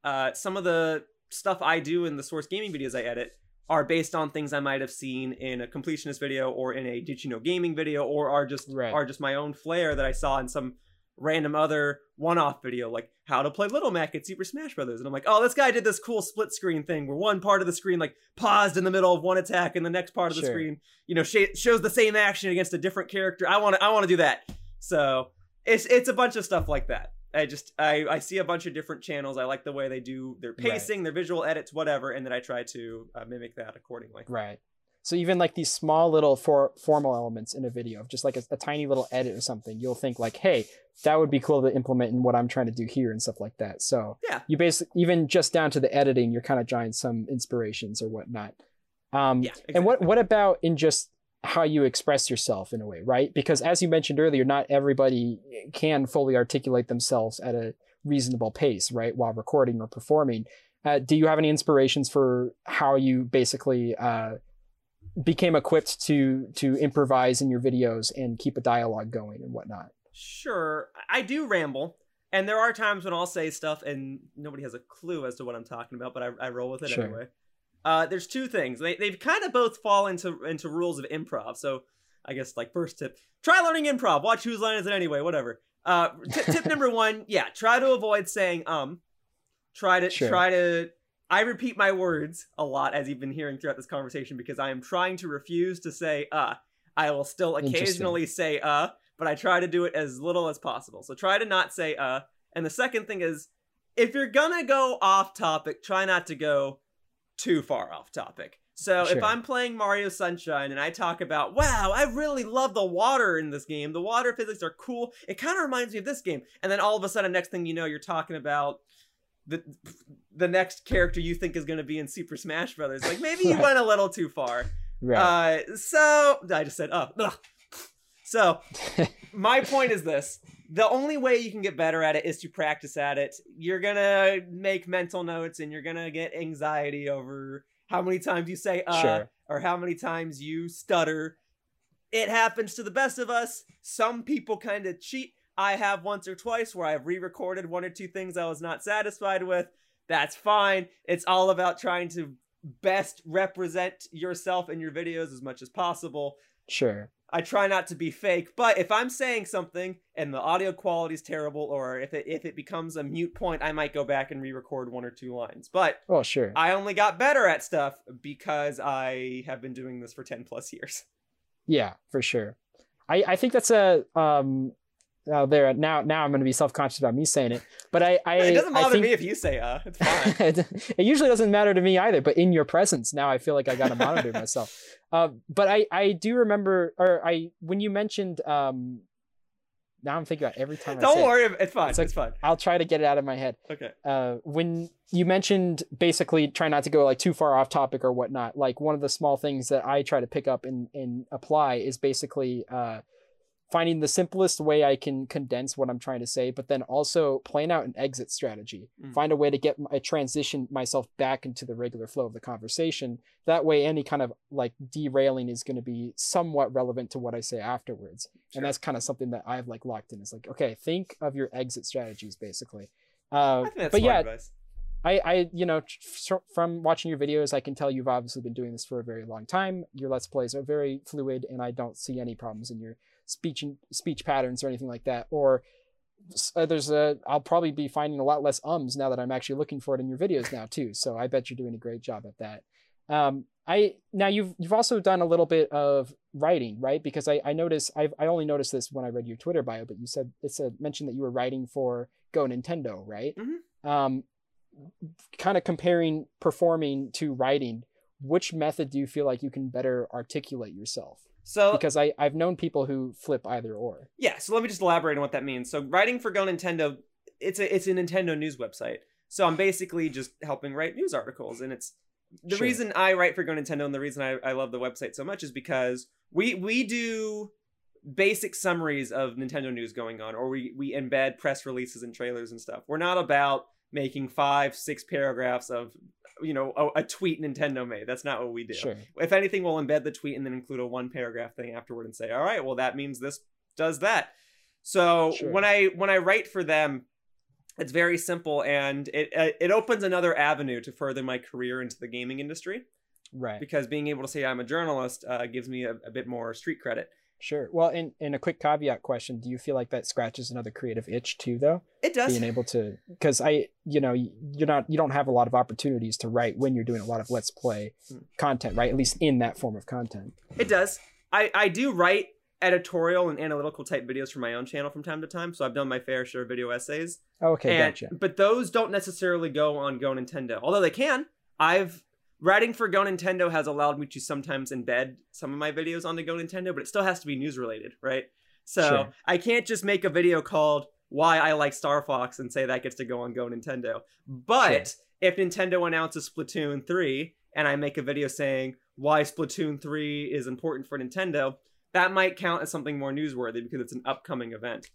uh, some of the stuff I do in the Source Gaming videos I edit are based on things I might have seen in a completionist video or in a Did You Know Gaming video, or are just Right. are just my own flair that I saw in some random other one-off video, like how to play Little Mac at Super Smash Brothers, and I'm like, oh, this guy did this cool split screen thing where one part of the screen like paused in the middle of one attack, and the next part of the Sure. screen, you know, sh- shows the same action against a different character. I want to, I want to do that. So it's it's a bunch of stuff like that. I just I I see a bunch of different channels. I like the way they do their Right. pacing, their visual edits, whatever, and then I try to uh, mimic that accordingly. Right. So even like these small little for formal elements in a video, just like a, a tiny little edit or something, you'll think like, hey, that would be cool to implement in what I'm trying to do here and stuff like that. So Yeah. you basically even just down to the editing, you're kind of drawing some inspirations or whatnot. Um, Yeah. And what what about in just how you express yourself in a way, right? Because as you mentioned earlier, not everybody can fully articulate themselves at a reasonable pace, right, while recording or performing. Uh, do you have any inspirations for how you basically uh, became equipped to to improvise in your videos and keep a dialogue going and whatnot? Sure, I do ramble, and there are times when I'll say stuff and nobody has a clue as to what I'm talking about, but I, I roll with it Sure. anyway. Uh, there's two things. They they've kind of both fall into into rules of improv. So I guess like first tip: try learning improv. Watch whose line is it anyway. Whatever. Uh, t- tip number one: yeah, try to avoid saying um. Try to Sure. try to. I repeat my words a lot as you've been hearing throughout this conversation because I am trying to refuse to say uh. I will still occasionally say uh, but I try to do it as little as possible. So try to not say uh. And the second thing is, if you're gonna go off topic, try not to go too far off topic. So if I'm playing Mario Sunshine and I talk about, wow, I really love the water in this game. The water physics are cool. It kind of reminds me of this game. And then all of a sudden, next thing you know, you're talking about the the next character you think is going to be in Super Smash Brothers. Like maybe you went a little too far. Right. Uh, so I just said, oh, ugh. so my point is this: the only way you can get better at it is to practice at it. You're gonna make mental notes, and you're gonna get anxiety over how many times you say uh Sure. or how many times you stutter. It happens to the best of us. Some people kind of cheat. I have once or twice where I've re-recorded one or two things I was not satisfied with. That's fine. It's all about trying to best represent yourself in your videos as much as possible. sure. I try not to be fake, but if I'm saying something and the audio quality is terrible, or if it if it becomes a mute point, I might go back and re-record one or two lines. But oh, sure. I only got better at stuff because I have been doing this for ten plus years. Yeah, for sure. I, I think that's a um uh, there now now I'm going to be self conscious about me saying it, but I I it doesn't I bother think- me if you say uh. It's fine. it usually doesn't matter to me either, but in your presence now I feel like I got to monitor myself. Uh, but I I do remember or I when you mentioned um now I'm thinking about every time I Don't it, worry, it's fine. It's It's, fine. I'll try to get it out of my head. Okay. uh, when you mentioned basically try not to go like too far off topic or whatnot, like one of the small things that I try to pick up and, and apply is basically uh, finding the simplest way I can condense what I'm trying to say, but then also plan out an exit strategy. Mm. Find a way to get a transition myself back into the regular flow of the conversation. That way, any kind of like derailing is going to be somewhat relevant to what I say afterwards Sure. and that's kind of something that I've like locked in. It's like, okay, think of your exit strategies, basically. Uh, I think that's but smart yeah, advice. I, I, you know, from watching your videos, I can tell you've obviously been doing this for a very long time. Your let's plays are very fluid, and I don't see any problems in your speech and speech patterns or anything like that. Or uh, there's a, I'll probably be finding a lot less ums now that I'm actually looking for it in your videos now too. So I bet you're doing a great job at that. Um, I now you've you've also done a little bit of writing, right? Because I I noticed I I only noticed this when I read your Twitter bio, but you said it said mentioned that you were writing for Go Nintendo, right? Mhm. Um, kind of comparing performing to writing, which method do you feel like you can better articulate yourself? So Because I I've known people who flip either or. Yeah, so let me just elaborate on what that means. So writing for Go Nintendo, it's a it's a Nintendo news website. So I'm basically just helping write news articles, and it's the Sure. reason I write for Go Nintendo and the reason I, I love the website so much is because we we do basic summaries of Nintendo news going on, or we we embed press releases and trailers and stuff. We're not about making five six paragraphs of you know a, a tweet Nintendo made. That's not what we do. Sure. If anything, we'll embed the tweet and then include a one paragraph thing afterward and say, all right, well that means this does that. So Sure. when I when I write for them, it's very simple and it uh, it opens another avenue to further my career into the gaming industry Right. because being able to say I'm a journalist uh, gives me a, a bit more street credit. Sure. Well, in in a quick caveat question, do you feel like that scratches another creative itch too, though? It does. Being able to, because I, you know, you're not, you don't have a lot of opportunities to write when you're doing a lot of let's play Hmm. content, right? At least in that form of content. It does. I, I do write editorial and analytical type videos for my own channel from time to time, so I've done my fair share of video essays. Okay, and, gotcha. But those don't necessarily go on Go Nintendo, although they can. I've writing for Go Nintendo has allowed me to sometimes embed some of my videos onto Go Nintendo, but it still has to be news related, right? So Sure. I can't just make a video called "Why I Like Star Fox" and say that gets to go on Go Nintendo. But if Nintendo announces Splatoon three and I make a video saying why Splatoon three is important for Nintendo, that might count as something more newsworthy because it's an upcoming event.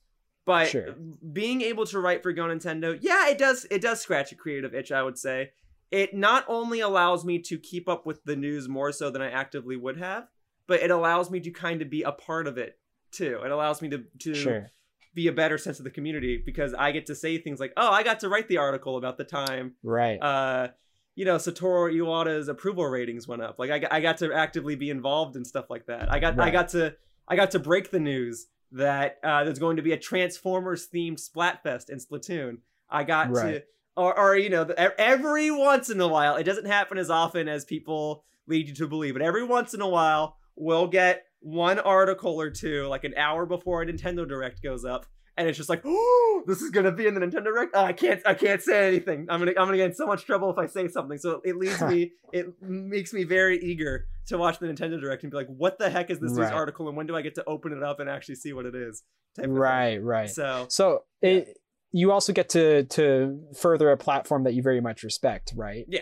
But Sure. being able to write for Go Nintendo, yeah, it does it does scratch a creative itch, I would say. It not only allows me to keep up with the news more so than I actively would have, but it allows me to kind of be a part of it too. It allows me to to Sure. be a better sense of the community because I get to say things like, "Oh, I got to write the article about the time Right. uh you know Satoru Iwata's approval ratings went up. Like I, got- I got to actively be involved in stuff like that. I got I got to I got to break the news that uh, there's going to be a Transformers themed Splatfest in Splatoon. I got to Right. Or or you know the- every once in a while. It doesn't happen as often as people lead you to believe, but every once in a while we'll get one article or two like an hour before a Nintendo Direct goes up and it's just like, oh, this is gonna be in the Nintendo Direct. Oh, I can't, I can't say anything. I'm gonna, I'm gonna get in so much trouble if I say something. So it leads me, it makes me very eager to watch the Nintendo Direct and be like, what the heck is this news Right. article, and when do I get to open it up and actually see what it is? type of thing. Right. Right. So So it, you also get to to further a platform that you very much respect, right? Yeah.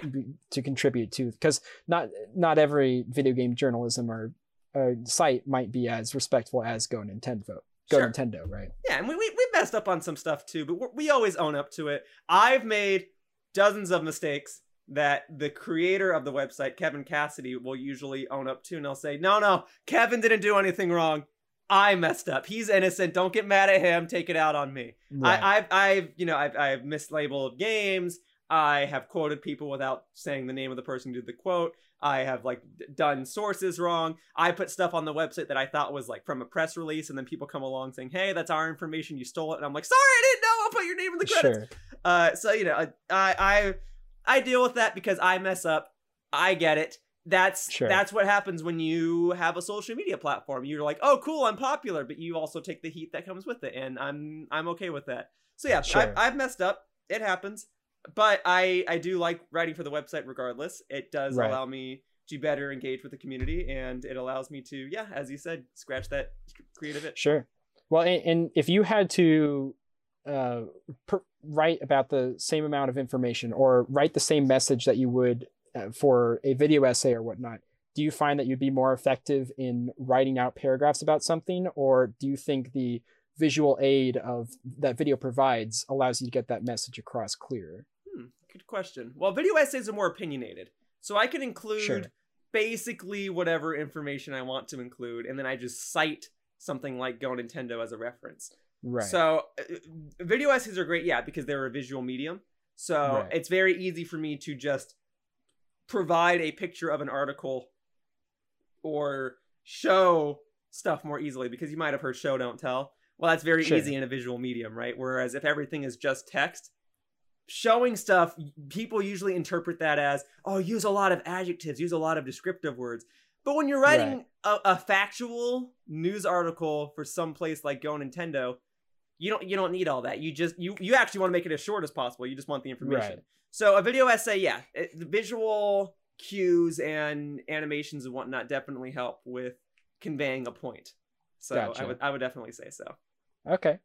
To contribute to, because not not every video game journalism or uh, site might be as respectful as Go Nintendo. Go Sure. Nintendo, right? yeah, and we, we we messed up on some stuff too, but we're, we always own up to it. I've made dozens of mistakes that the creator of the website, Kevin Cassidy, will usually own up to, and I'll say, no, no, Kevin didn't do anything wrong. I messed up. He's innocent. Don't get mad at him. Take it out on me. Right. I, I've, I've, you know, I've, I've mislabeled games. I have quoted people without saying the name of the person who did the quote. I have like done sources wrong. I put stuff on the website that I thought was like from a press release, and then people come along saying, "Hey, that's our information. You stole it." And I'm like, "Sorry, I didn't know. I'll put your name in the credits." sure. Uh, so you know, I, I, I, I deal with that because I mess up. I get it. That's Sure. that's what happens when you have a social media platform. You're like, oh, cool, I'm popular, but you also take the heat that comes with it, and I'm I'm okay with that. So yeah, Sure. I've, I've messed up. It happens, but I I do like writing for the website regardless. It does Right. allow me to better engage with the community, and it allows me to yeah, as you said, scratch that creative itch. Sure. Well, and, and if you had to uh, per- write about the same amount of information or write the same message that you would for a video essay or whatnot, do you find that you'd be more effective in writing out paragraphs about something, or do you think the visual aid of that video provides allows you to get that message across clearer? Hmm, good question. Well, video essays are more opinionated, so I can include Sure. basically whatever information I want to include, and then I just cite something like Go Nintendo as a reference. Right. So, uh, video essays are great, yeah, because they're a visual medium. So Right. it's very easy for me to just provide a picture of an article or show stuff more easily because you might have heard show don't tell. Well, that's very Sure. easy in a visual medium, right? Whereas if everything is just text, showing stuff, people usually interpret that as, oh, use a lot of adjectives, use a lot of descriptive words. But when you're writing a, a factual news article for some place like Go Nintendo, you don't you don't need all that. You just you you actually want to make it as short as possible. You just want the information. Right. So a video essay, yeah, it, the visual cues and animations and whatnot definitely help with conveying a point. So I would I would definitely say so. Okay.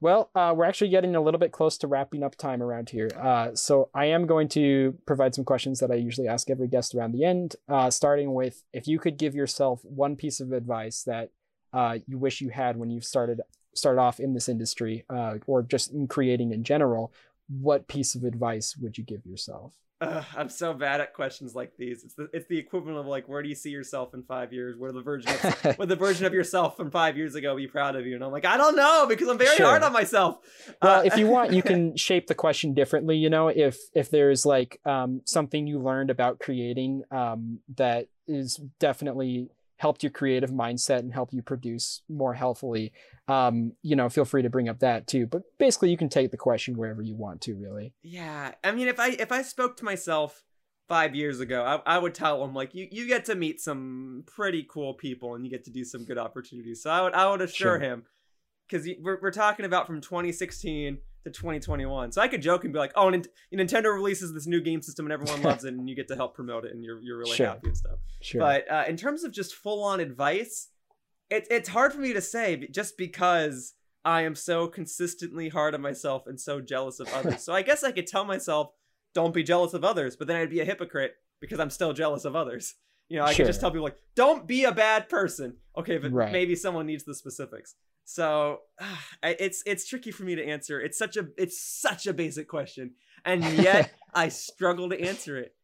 Well, uh, we're actually getting a little bit close to wrapping up time around here. Uh, so I am going to provide some questions that I usually ask every guest around the end, uh, starting with if you could give yourself one piece of advice that uh, you wish you had when you started started off in this industry uh, or just in creating in general, what piece of advice would you give yourself? Uh, I'm so bad at questions like these. It's the it's the equivalent of like, where do you see yourself in five years? Where the version of, where the version of yourself from five years ago be proud of you? And I'm like, I don't know because I'm very Sure. hard on myself. well Uh, if you want you can shape the question differently you know if if there's like um, something you learned about creating um, that is definitely helped your creative mindset and help you produce more healthily um, you know feel free to bring up that too but basically you can take the question wherever you want to really Yeah, I mean, if I if I spoke to myself five years ago, I, I would tell him like, you you get to meet some pretty cool people and you get to do some good opportunities. So I would I would assure Sure. him because we're we're talking about from 2016 to 2021. So I could joke and be like, oh, Nin- Nintendo releases this new game system and everyone loves it, and you get to help promote it, and you're you're really Sure. happy and stuff. sure But uh, in terms of just full on advice, it, it's hard for me to say just because I am so consistently hard on myself and so jealous of others. so I guess I could tell myself, don't be jealous of others, but then I'd be a hypocrite because I'm still jealous of others. You know, I could just tell people like, don't be a bad person. Okay, but Right. maybe someone needs the specifics. So it's it's tricky for me to answer. It's such a it's such a basic question, and yet I struggle to answer it.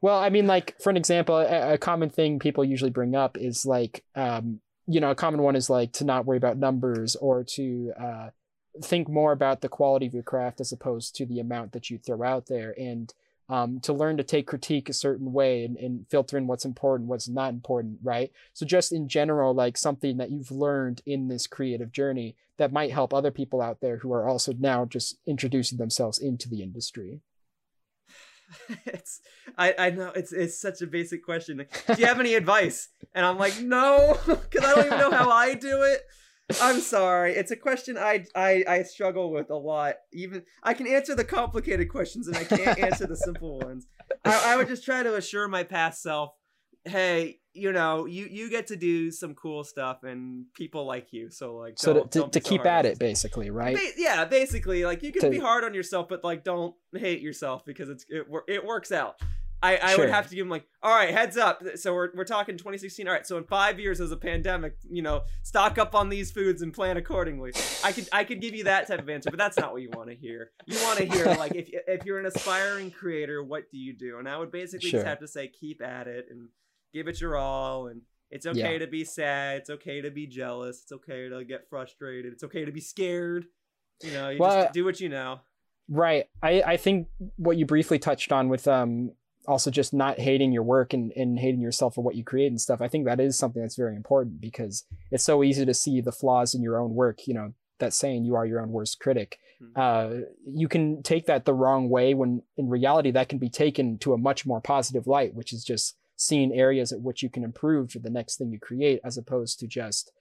Well, I mean, like for an example, a, a common thing people usually bring up is like, um, you know, a common one is like to not worry about numbers or to uh, think more about the quality of your craft as opposed to the amount that you throw out there, and um, to learn to take critique a certain way and, and filter in what's important, what's not important, right? So just in general, like something that you've learned in this creative journey that might help other people out there who are also now just introducing themselves into the industry. it's I, I know it's it's such a basic question. Do you have any advice? And I'm like, no, because I don't even know how I do it. I'm sorry. It's a question I, I I struggle with a lot. Even I can answer the complicated questions and I can't answer the simple ones. I, I would just try to assure my past self, hey, you know, you you get to do some cool stuff and people like you. So like, So to, to, to so keep at it, basically, right? Ba- yeah, basically, like you can To- be hard on yourself, but like don't hate yourself because it's it, it works out. I, I Sure. would have to give him like, all right, heads up. So we're we're talking 2016. All right, so in five years as a pandemic, you know, stock up on these foods and plan accordingly. I could I could give you that type of answer, but that's not what you want to hear. You want to hear like if if you're an aspiring creator, what do you do? And I would basically Sure. just have to say, keep at it and give it your all and. It's okay Yeah. to be sad. It's okay to be jealous. It's okay to get frustrated. It's okay to be scared. You know, you Well, just do what you know. Right. I, I think what you briefly touched on with um also just not hating your work and, and hating yourself for what you create and stuff, I think that is something that's very important because it's so easy to see the flaws in your own work, you know, that saying you are your own worst critic. Mhm. Uh, you can take that the wrong way when in reality that can be taken to a much more positive light, which is just seeing areas at which you can improve for the next thing you create as opposed to just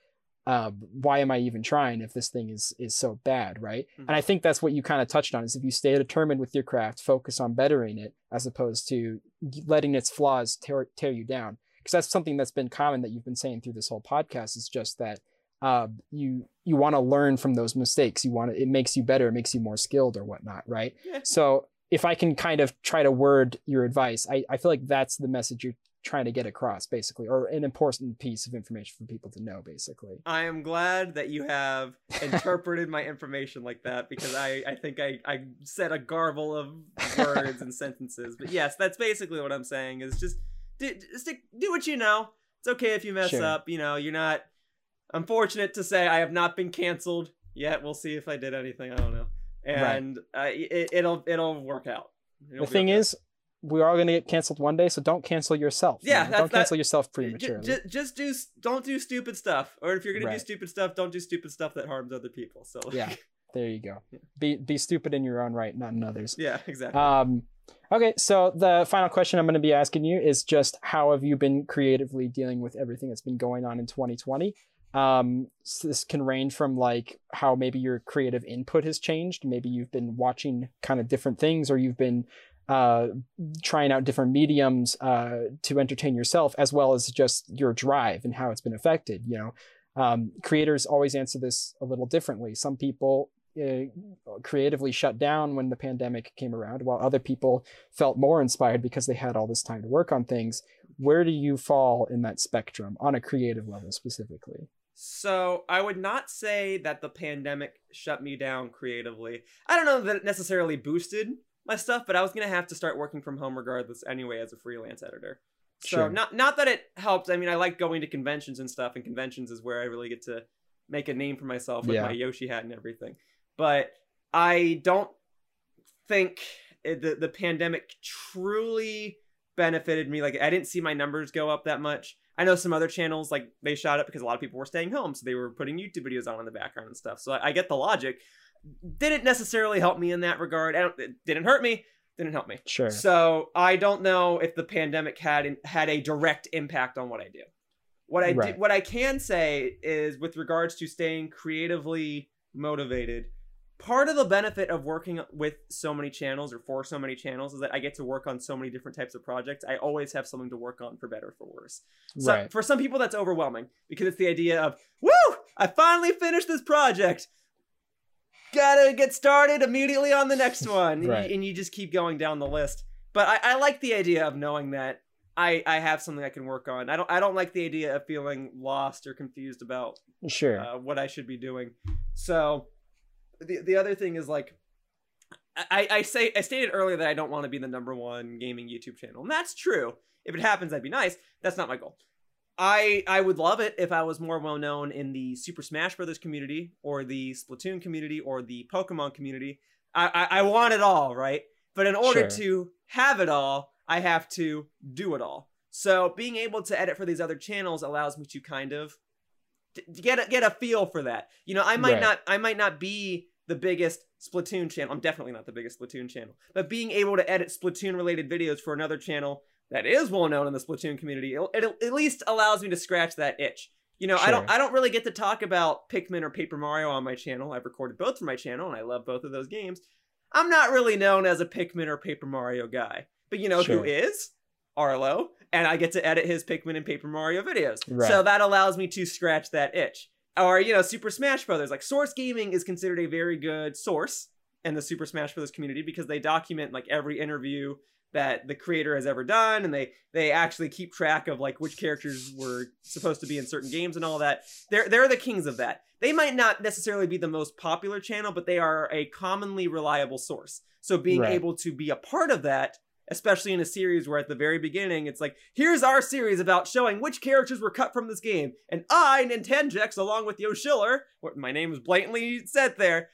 uh, why am I even trying if this thing is is so bad, right? Mhm. And I think that's what you kind of touched on is if you stay determined with your craft, focus on bettering it as opposed to letting its flaws tear tear you down. Because that's something that's been common that you've been saying through this whole podcast is just that uh, you you want to learn from those mistakes. You want it makes you better, it makes you more skilled or whatnot, right? Yeah. So if I can kind of try to word your advice, I, I feel like that's the message you're trying to get across, basically, or an important piece of information for people to know, basically. I am glad that you have interpreted my information like that because I, I think I, I said a garble of words and sentences. But yes, that's basically what I'm saying is just do, just do- what you know. It's okay if you mess Sure. up. You know, you're not. I'm fortunate to say I have not been canceled yet. We'll see if I did anything. I don't know. Right. And uh, it, it'll it'll work out. It'll the thing okay. is, we're all going to get canceled one day, so don't cancel yourself. you Yeah, know? don't cancel that- yourself prematurely. ju- just do don't do stupid stuff or if you're gonna do stupid stuff don't do stupid stuff that harms other people so like- Yeah. there you go. Yeah. Be be stupid in your own right, not in others. yeah exactly Um, okay, so the final question I'm going to be asking you is just how have you been creatively dealing with everything that's been going on in 2020? Um, so this can range from like how maybe your creative input has changed. Maybe you've been watching kind of different things, or you've been uh, trying out different mediums uh, to entertain yourself, as well as just your drive and how it's been affected. You know, Um, creators always answer this a little differently. Some people uh, creatively shut down when the pandemic came around, while other people felt more inspired because they had all this time to work on things. Where do you fall in that spectrum on a creative level specifically? So I would not say that the pandemic shut me down creatively. I don't know that it necessarily boosted my stuff, but I was gonna have to start working from home regardless anyway as a freelance editor. So Sure. not not that it helped. I mean, I like going to conventions and stuff, and conventions is where I really get to make a name for myself with Yeah. my Yoshi hat and everything. But I don't think it, the the pandemic truly benefited me. Like I didn't see my numbers go up that much. I know some other channels like they shot up because a lot of people were staying home, so they were putting YouTube videos on in the background and stuff. So I, I get the logic. Didn't necessarily help me in that regard. I don't, it didn't hurt me. Didn't help me. Sure. So I don't know if the pandemic had had a direct impact on what I do. What I Right. did, what I can say is with regards to staying creatively motivated. Part of the benefit of working with so many channels or for so many channels is that I get to work on so many different types of projects. I always have something to work on for better or for worse. So right. for some people that's overwhelming because it's the idea of, woo, I finally finished this project. Gotta get started immediately on the next one. And you- Right. and, you, just keep going down the list. But I, I like the idea of knowing that I, I have something I can work on. I don't I don't like the idea of feeling lost or confused about Sure. uh, what I should be doing. So the the other thing is like I, I say I stated earlier that I don't want to be the number one gaming YouTube channel, and that's true. If it happens, that'd be nice. That's not my goal. I I would love it if I was more well known in the Super Smash Brothers community, or the Splatoon community, or the Pokemon community. I I, I want it all, right? But in order Sure. to have it all, I have to do it all. So being able to edit for these other channels allows me to kind of get a, get a feel for that. You know, I might Right. not I might not be the biggest Splatoon channel. I'm definitely not the biggest Splatoon channel. But being able to edit Splatoon related videos for another channel that is well known in the Splatoon community, it, it at least allows me to scratch that itch. You know, I don't I don't really get to talk about Pikmin or Paper Mario on my channel. I've recorded both for my channel and I love both of those games. I'm not really known as a Pikmin or Paper Mario guy. But you know Sure. who is? Arlo, and I get to edit his Pikmin and Paper Mario videos. Right. So that allows me to scratch that itch. Or, you know, Super Smash Brothers. Like Source Gaming is considered a very good source in the Super Smash Brothers community because they document like every interview that the creator has ever done and they they actually keep track of like which characters were supposed to be in certain games and all that. They're they're the kings of that. They might not necessarily be the most popular channel, but they are a commonly reliable source. So being Right. able to be a part of that especially in a series where at the very beginning it's like, here's our series about showing which characters were cut from this game. And I, Nintendex, along with Yoshiller, what my name is blatantly said there,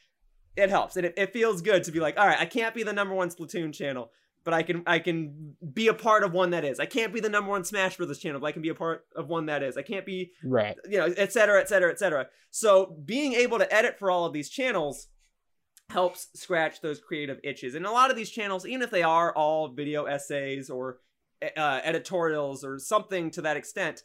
it helps. And it, it feels good to be like, all right, I can't be the number one Splatoon channel, but I can I can be a part of one that is. I can't be the number one Smash Brothers channel, but I can be a part of one that is. I can't be right. you know, et cetera, et cetera, et cetera. So being able to edit for all of these channels helps scratch those creative itches. And a lot of these channels, even if they are all video essays or uh, editorials or something to that extent,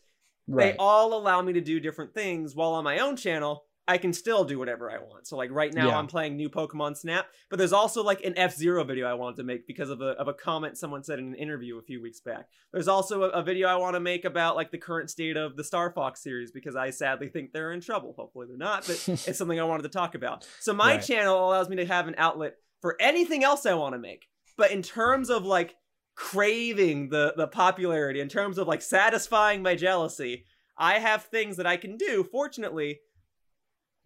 Right. they all allow me to do different things. While on my own channel, I can still do whatever I want. So like right now, Yeah. I'm playing new Pokemon Snap, but there's also like an F Zero video I wanted to make because of a of a comment someone said in an interview a few weeks back. There's also a, a video I want to make about like the current state of the Star Fox series because I sadly think they're in trouble. Hopefully they're not, but it's something I wanted to talk about. So my Right. channel allows me to have an outlet for anything else I want to make. But in terms of like craving the the popularity, in terms of like satisfying my jealousy, I have things that I can do, fortunately,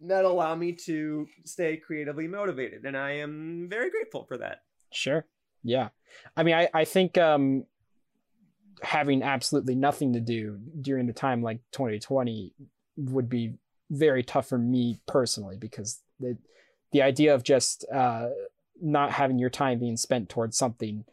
that allow me to stay creatively motivated. And I am very grateful for that. Sure. Yeah. I mean, I, I think um, having absolutely nothing to do during the time like 2020 would be very tough for me personally because the, the idea of just uh, not having your time being spent towards something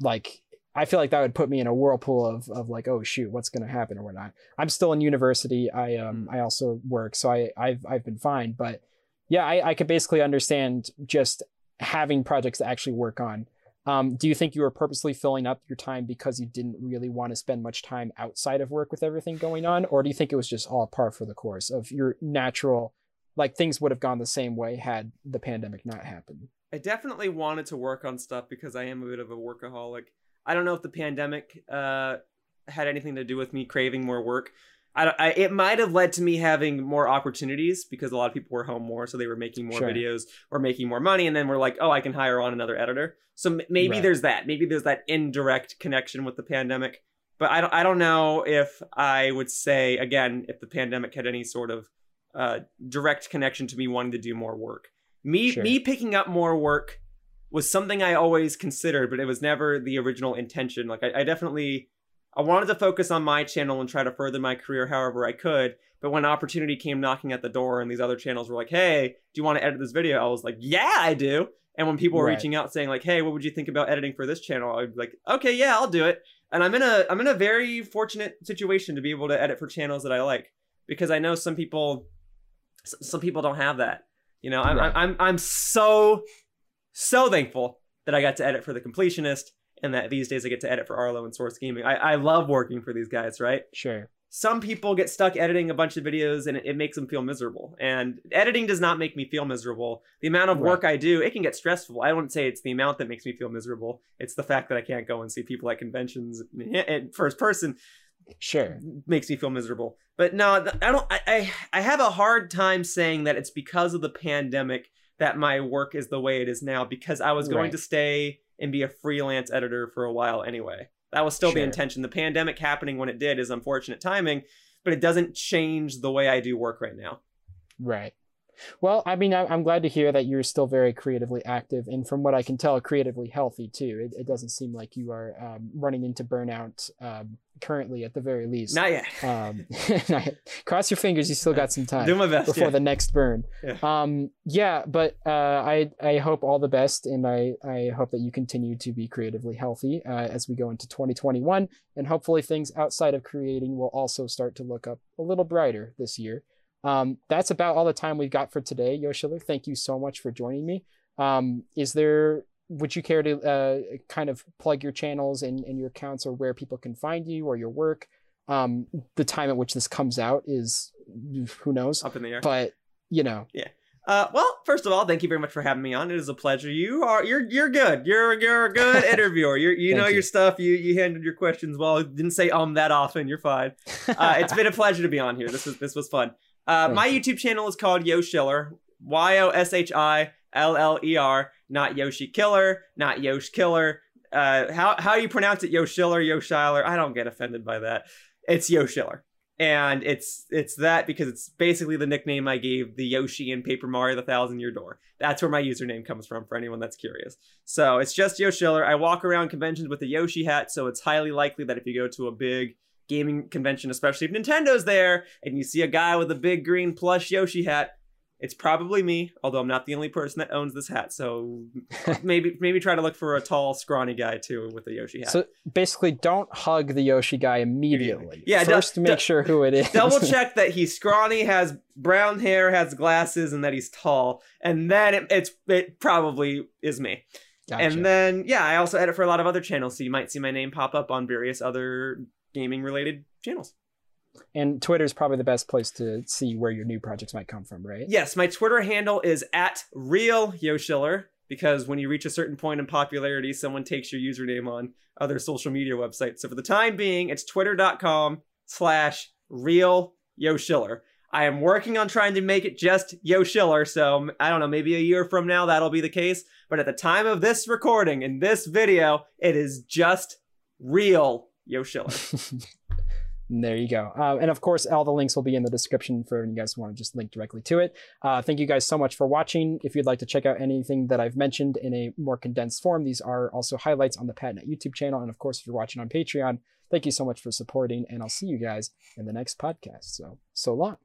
like I feel like that would put me in a whirlpool of, of like, oh shoot, what's going to happen or whatnot. I'm still in university. I um I also work, so I I've I've been fine. But yeah, I, I could basically understand just having projects to actually work on. Um, do you think you were purposely filling up your time because you didn't really want to spend much time outside of work with everything going on, or do you think it was just all par for the course of your natural, like things would have gone the same way had the pandemic not happened? I definitely wanted to work on stuff because I am a bit of a workaholic. I don't know if the pandemic uh, had anything to do with me craving more work. I, I it might have led to me having more opportunities because a lot of people were home more, so they were making more Sure. videos or making more money, and then we're like, oh, I can hire on another editor. So m- maybe Right. there's that. Maybe there's that indirect connection with the pandemic. But I don't, I don't know if I would say again if the pandemic had any sort of uh, direct connection to me wanting to do more work. Me Sure. me picking up more work was something I always considered, but it was never the original intention. Like I, I definitely I wanted to focus on my channel and try to further my career however I could. But when opportunity came knocking at the door and these other channels were like, "Hey, do you want to edit this video?" I was like, "Yeah, I do." And when people were Right. reaching out saying like, "Hey, what would you think about editing for this channel?" I'd be like, "Okay, yeah, I'll do it." And I'm in a I'm in a very fortunate situation to be able to edit for channels that I like because I know some people some people don't have that. You know, I'm Right. I'm I'm so so thankful that I got to edit for the completionist and that these days I get to edit for Arlo and Source Gaming. I, I love working for these guys, right? Sure. Some people get stuck editing a bunch of videos and it, it makes them feel miserable. And editing does not make me feel miserable. The amount of work I do, it can get stressful. I wouldn't say it's the amount that makes me feel miserable. It's the fact that I can't go and see people at conventions in first person Sure. makes me feel miserable. But no, I don't. I, I I have a hard time saying that it's because of the pandemic that my work is the way it is now. Because I was going Right. to stay and be a freelance editor for a while anyway. That was still the intention. The pandemic happening when it did is unfortunate timing, but it doesn't change the way I do work right now. Right. Well, I mean, I- I'm glad to hear that you're still very creatively active, and from what I can tell, creatively healthy too. It, it doesn't seem like you are um, running into burnout um, currently, at the very least. Not yet. um, not yet. cross your fingers. You still got some time do my best. before yeah. the next burn. Yeah. Um, yeah, but uh, I I hope all the best, and I I hope that you continue to be creatively healthy uh, as we go into 2021, and hopefully things outside of creating will also start to look up a little brighter this year. Um, that's about all the time we've got for today, Yoshiller. Thank you so much for joining me. Um, is there would you care to uh, kind of plug your channels and, and your accounts or where people can find you or your work? Um, the time at which this comes out is who knows, Up in the air. but you know, Uh, well, first of all, thank you very much for having me on. It is a pleasure. You are you're you're good. You're you're a good interviewer. You're, you know you. your stuff. You you handled your questions well. Didn't say um that often. You're fine. Uh, it's been a pleasure to be on here. This was this was fun. Uh, my. YouTube channel is called Yoshiller. Y O S H I L L E R. Not Yoshi Killer. Not Yosh Killer. Uh, how how you pronounce it? Yoshiller. Yo Schiller. I don't get offended by that. It's Yoshiller. And it's it's that because it's basically the nickname I gave the Yoshi in Paper Mario: The Thousand Year Door. That's where my username comes from. For anyone that's curious, so it's just Yoshiller. I walk around conventions with a Yoshi hat, so it's highly likely that if you go to a big gaming convention, especially if Nintendo's there, and you see a guy with a big green plush Yoshi hat, it's probably me. Although I'm not the only person that owns this hat, so maybe maybe try to look for a tall, scrawny guy too with a Yoshi hat. so basically, don't hug the Yoshi guy immediately. Yeah, first du- make sure who it is. Double check that he's scrawny, has brown hair, has glasses, and that he's tall, and then it, it's it probably is me. Gotcha. And then yeah, I also edit for a lot of other channels, so you might see my name pop up on various other gaming related channels. and Twitter is probably the best place to see where your new projects might come from, right? Yes, my Twitter handle is at real Yo Yoshiller because when you reach a certain point in popularity, someone takes your username on other social media websites. So for the time being, it's twitter.com slash real Yo Yoshiller. I am working on trying to make it just Yo Yoshiller, so I don't know, maybe a year from now that'll be the case. But at the time of this recording in this video, it is just real Yoshiller. And there you go. Uh, and of course, all the links will be in the description for you guys want to just link directly to it. Uh, thank you guys so much for watching. If you'd like to check out anything that I've mentioned in a more condensed form, these are also highlights on the PatNet YouTube channel. And of course, if you're watching on Patreon, thank you so much for supporting. And I'll see you guys in the next podcast. So, so long.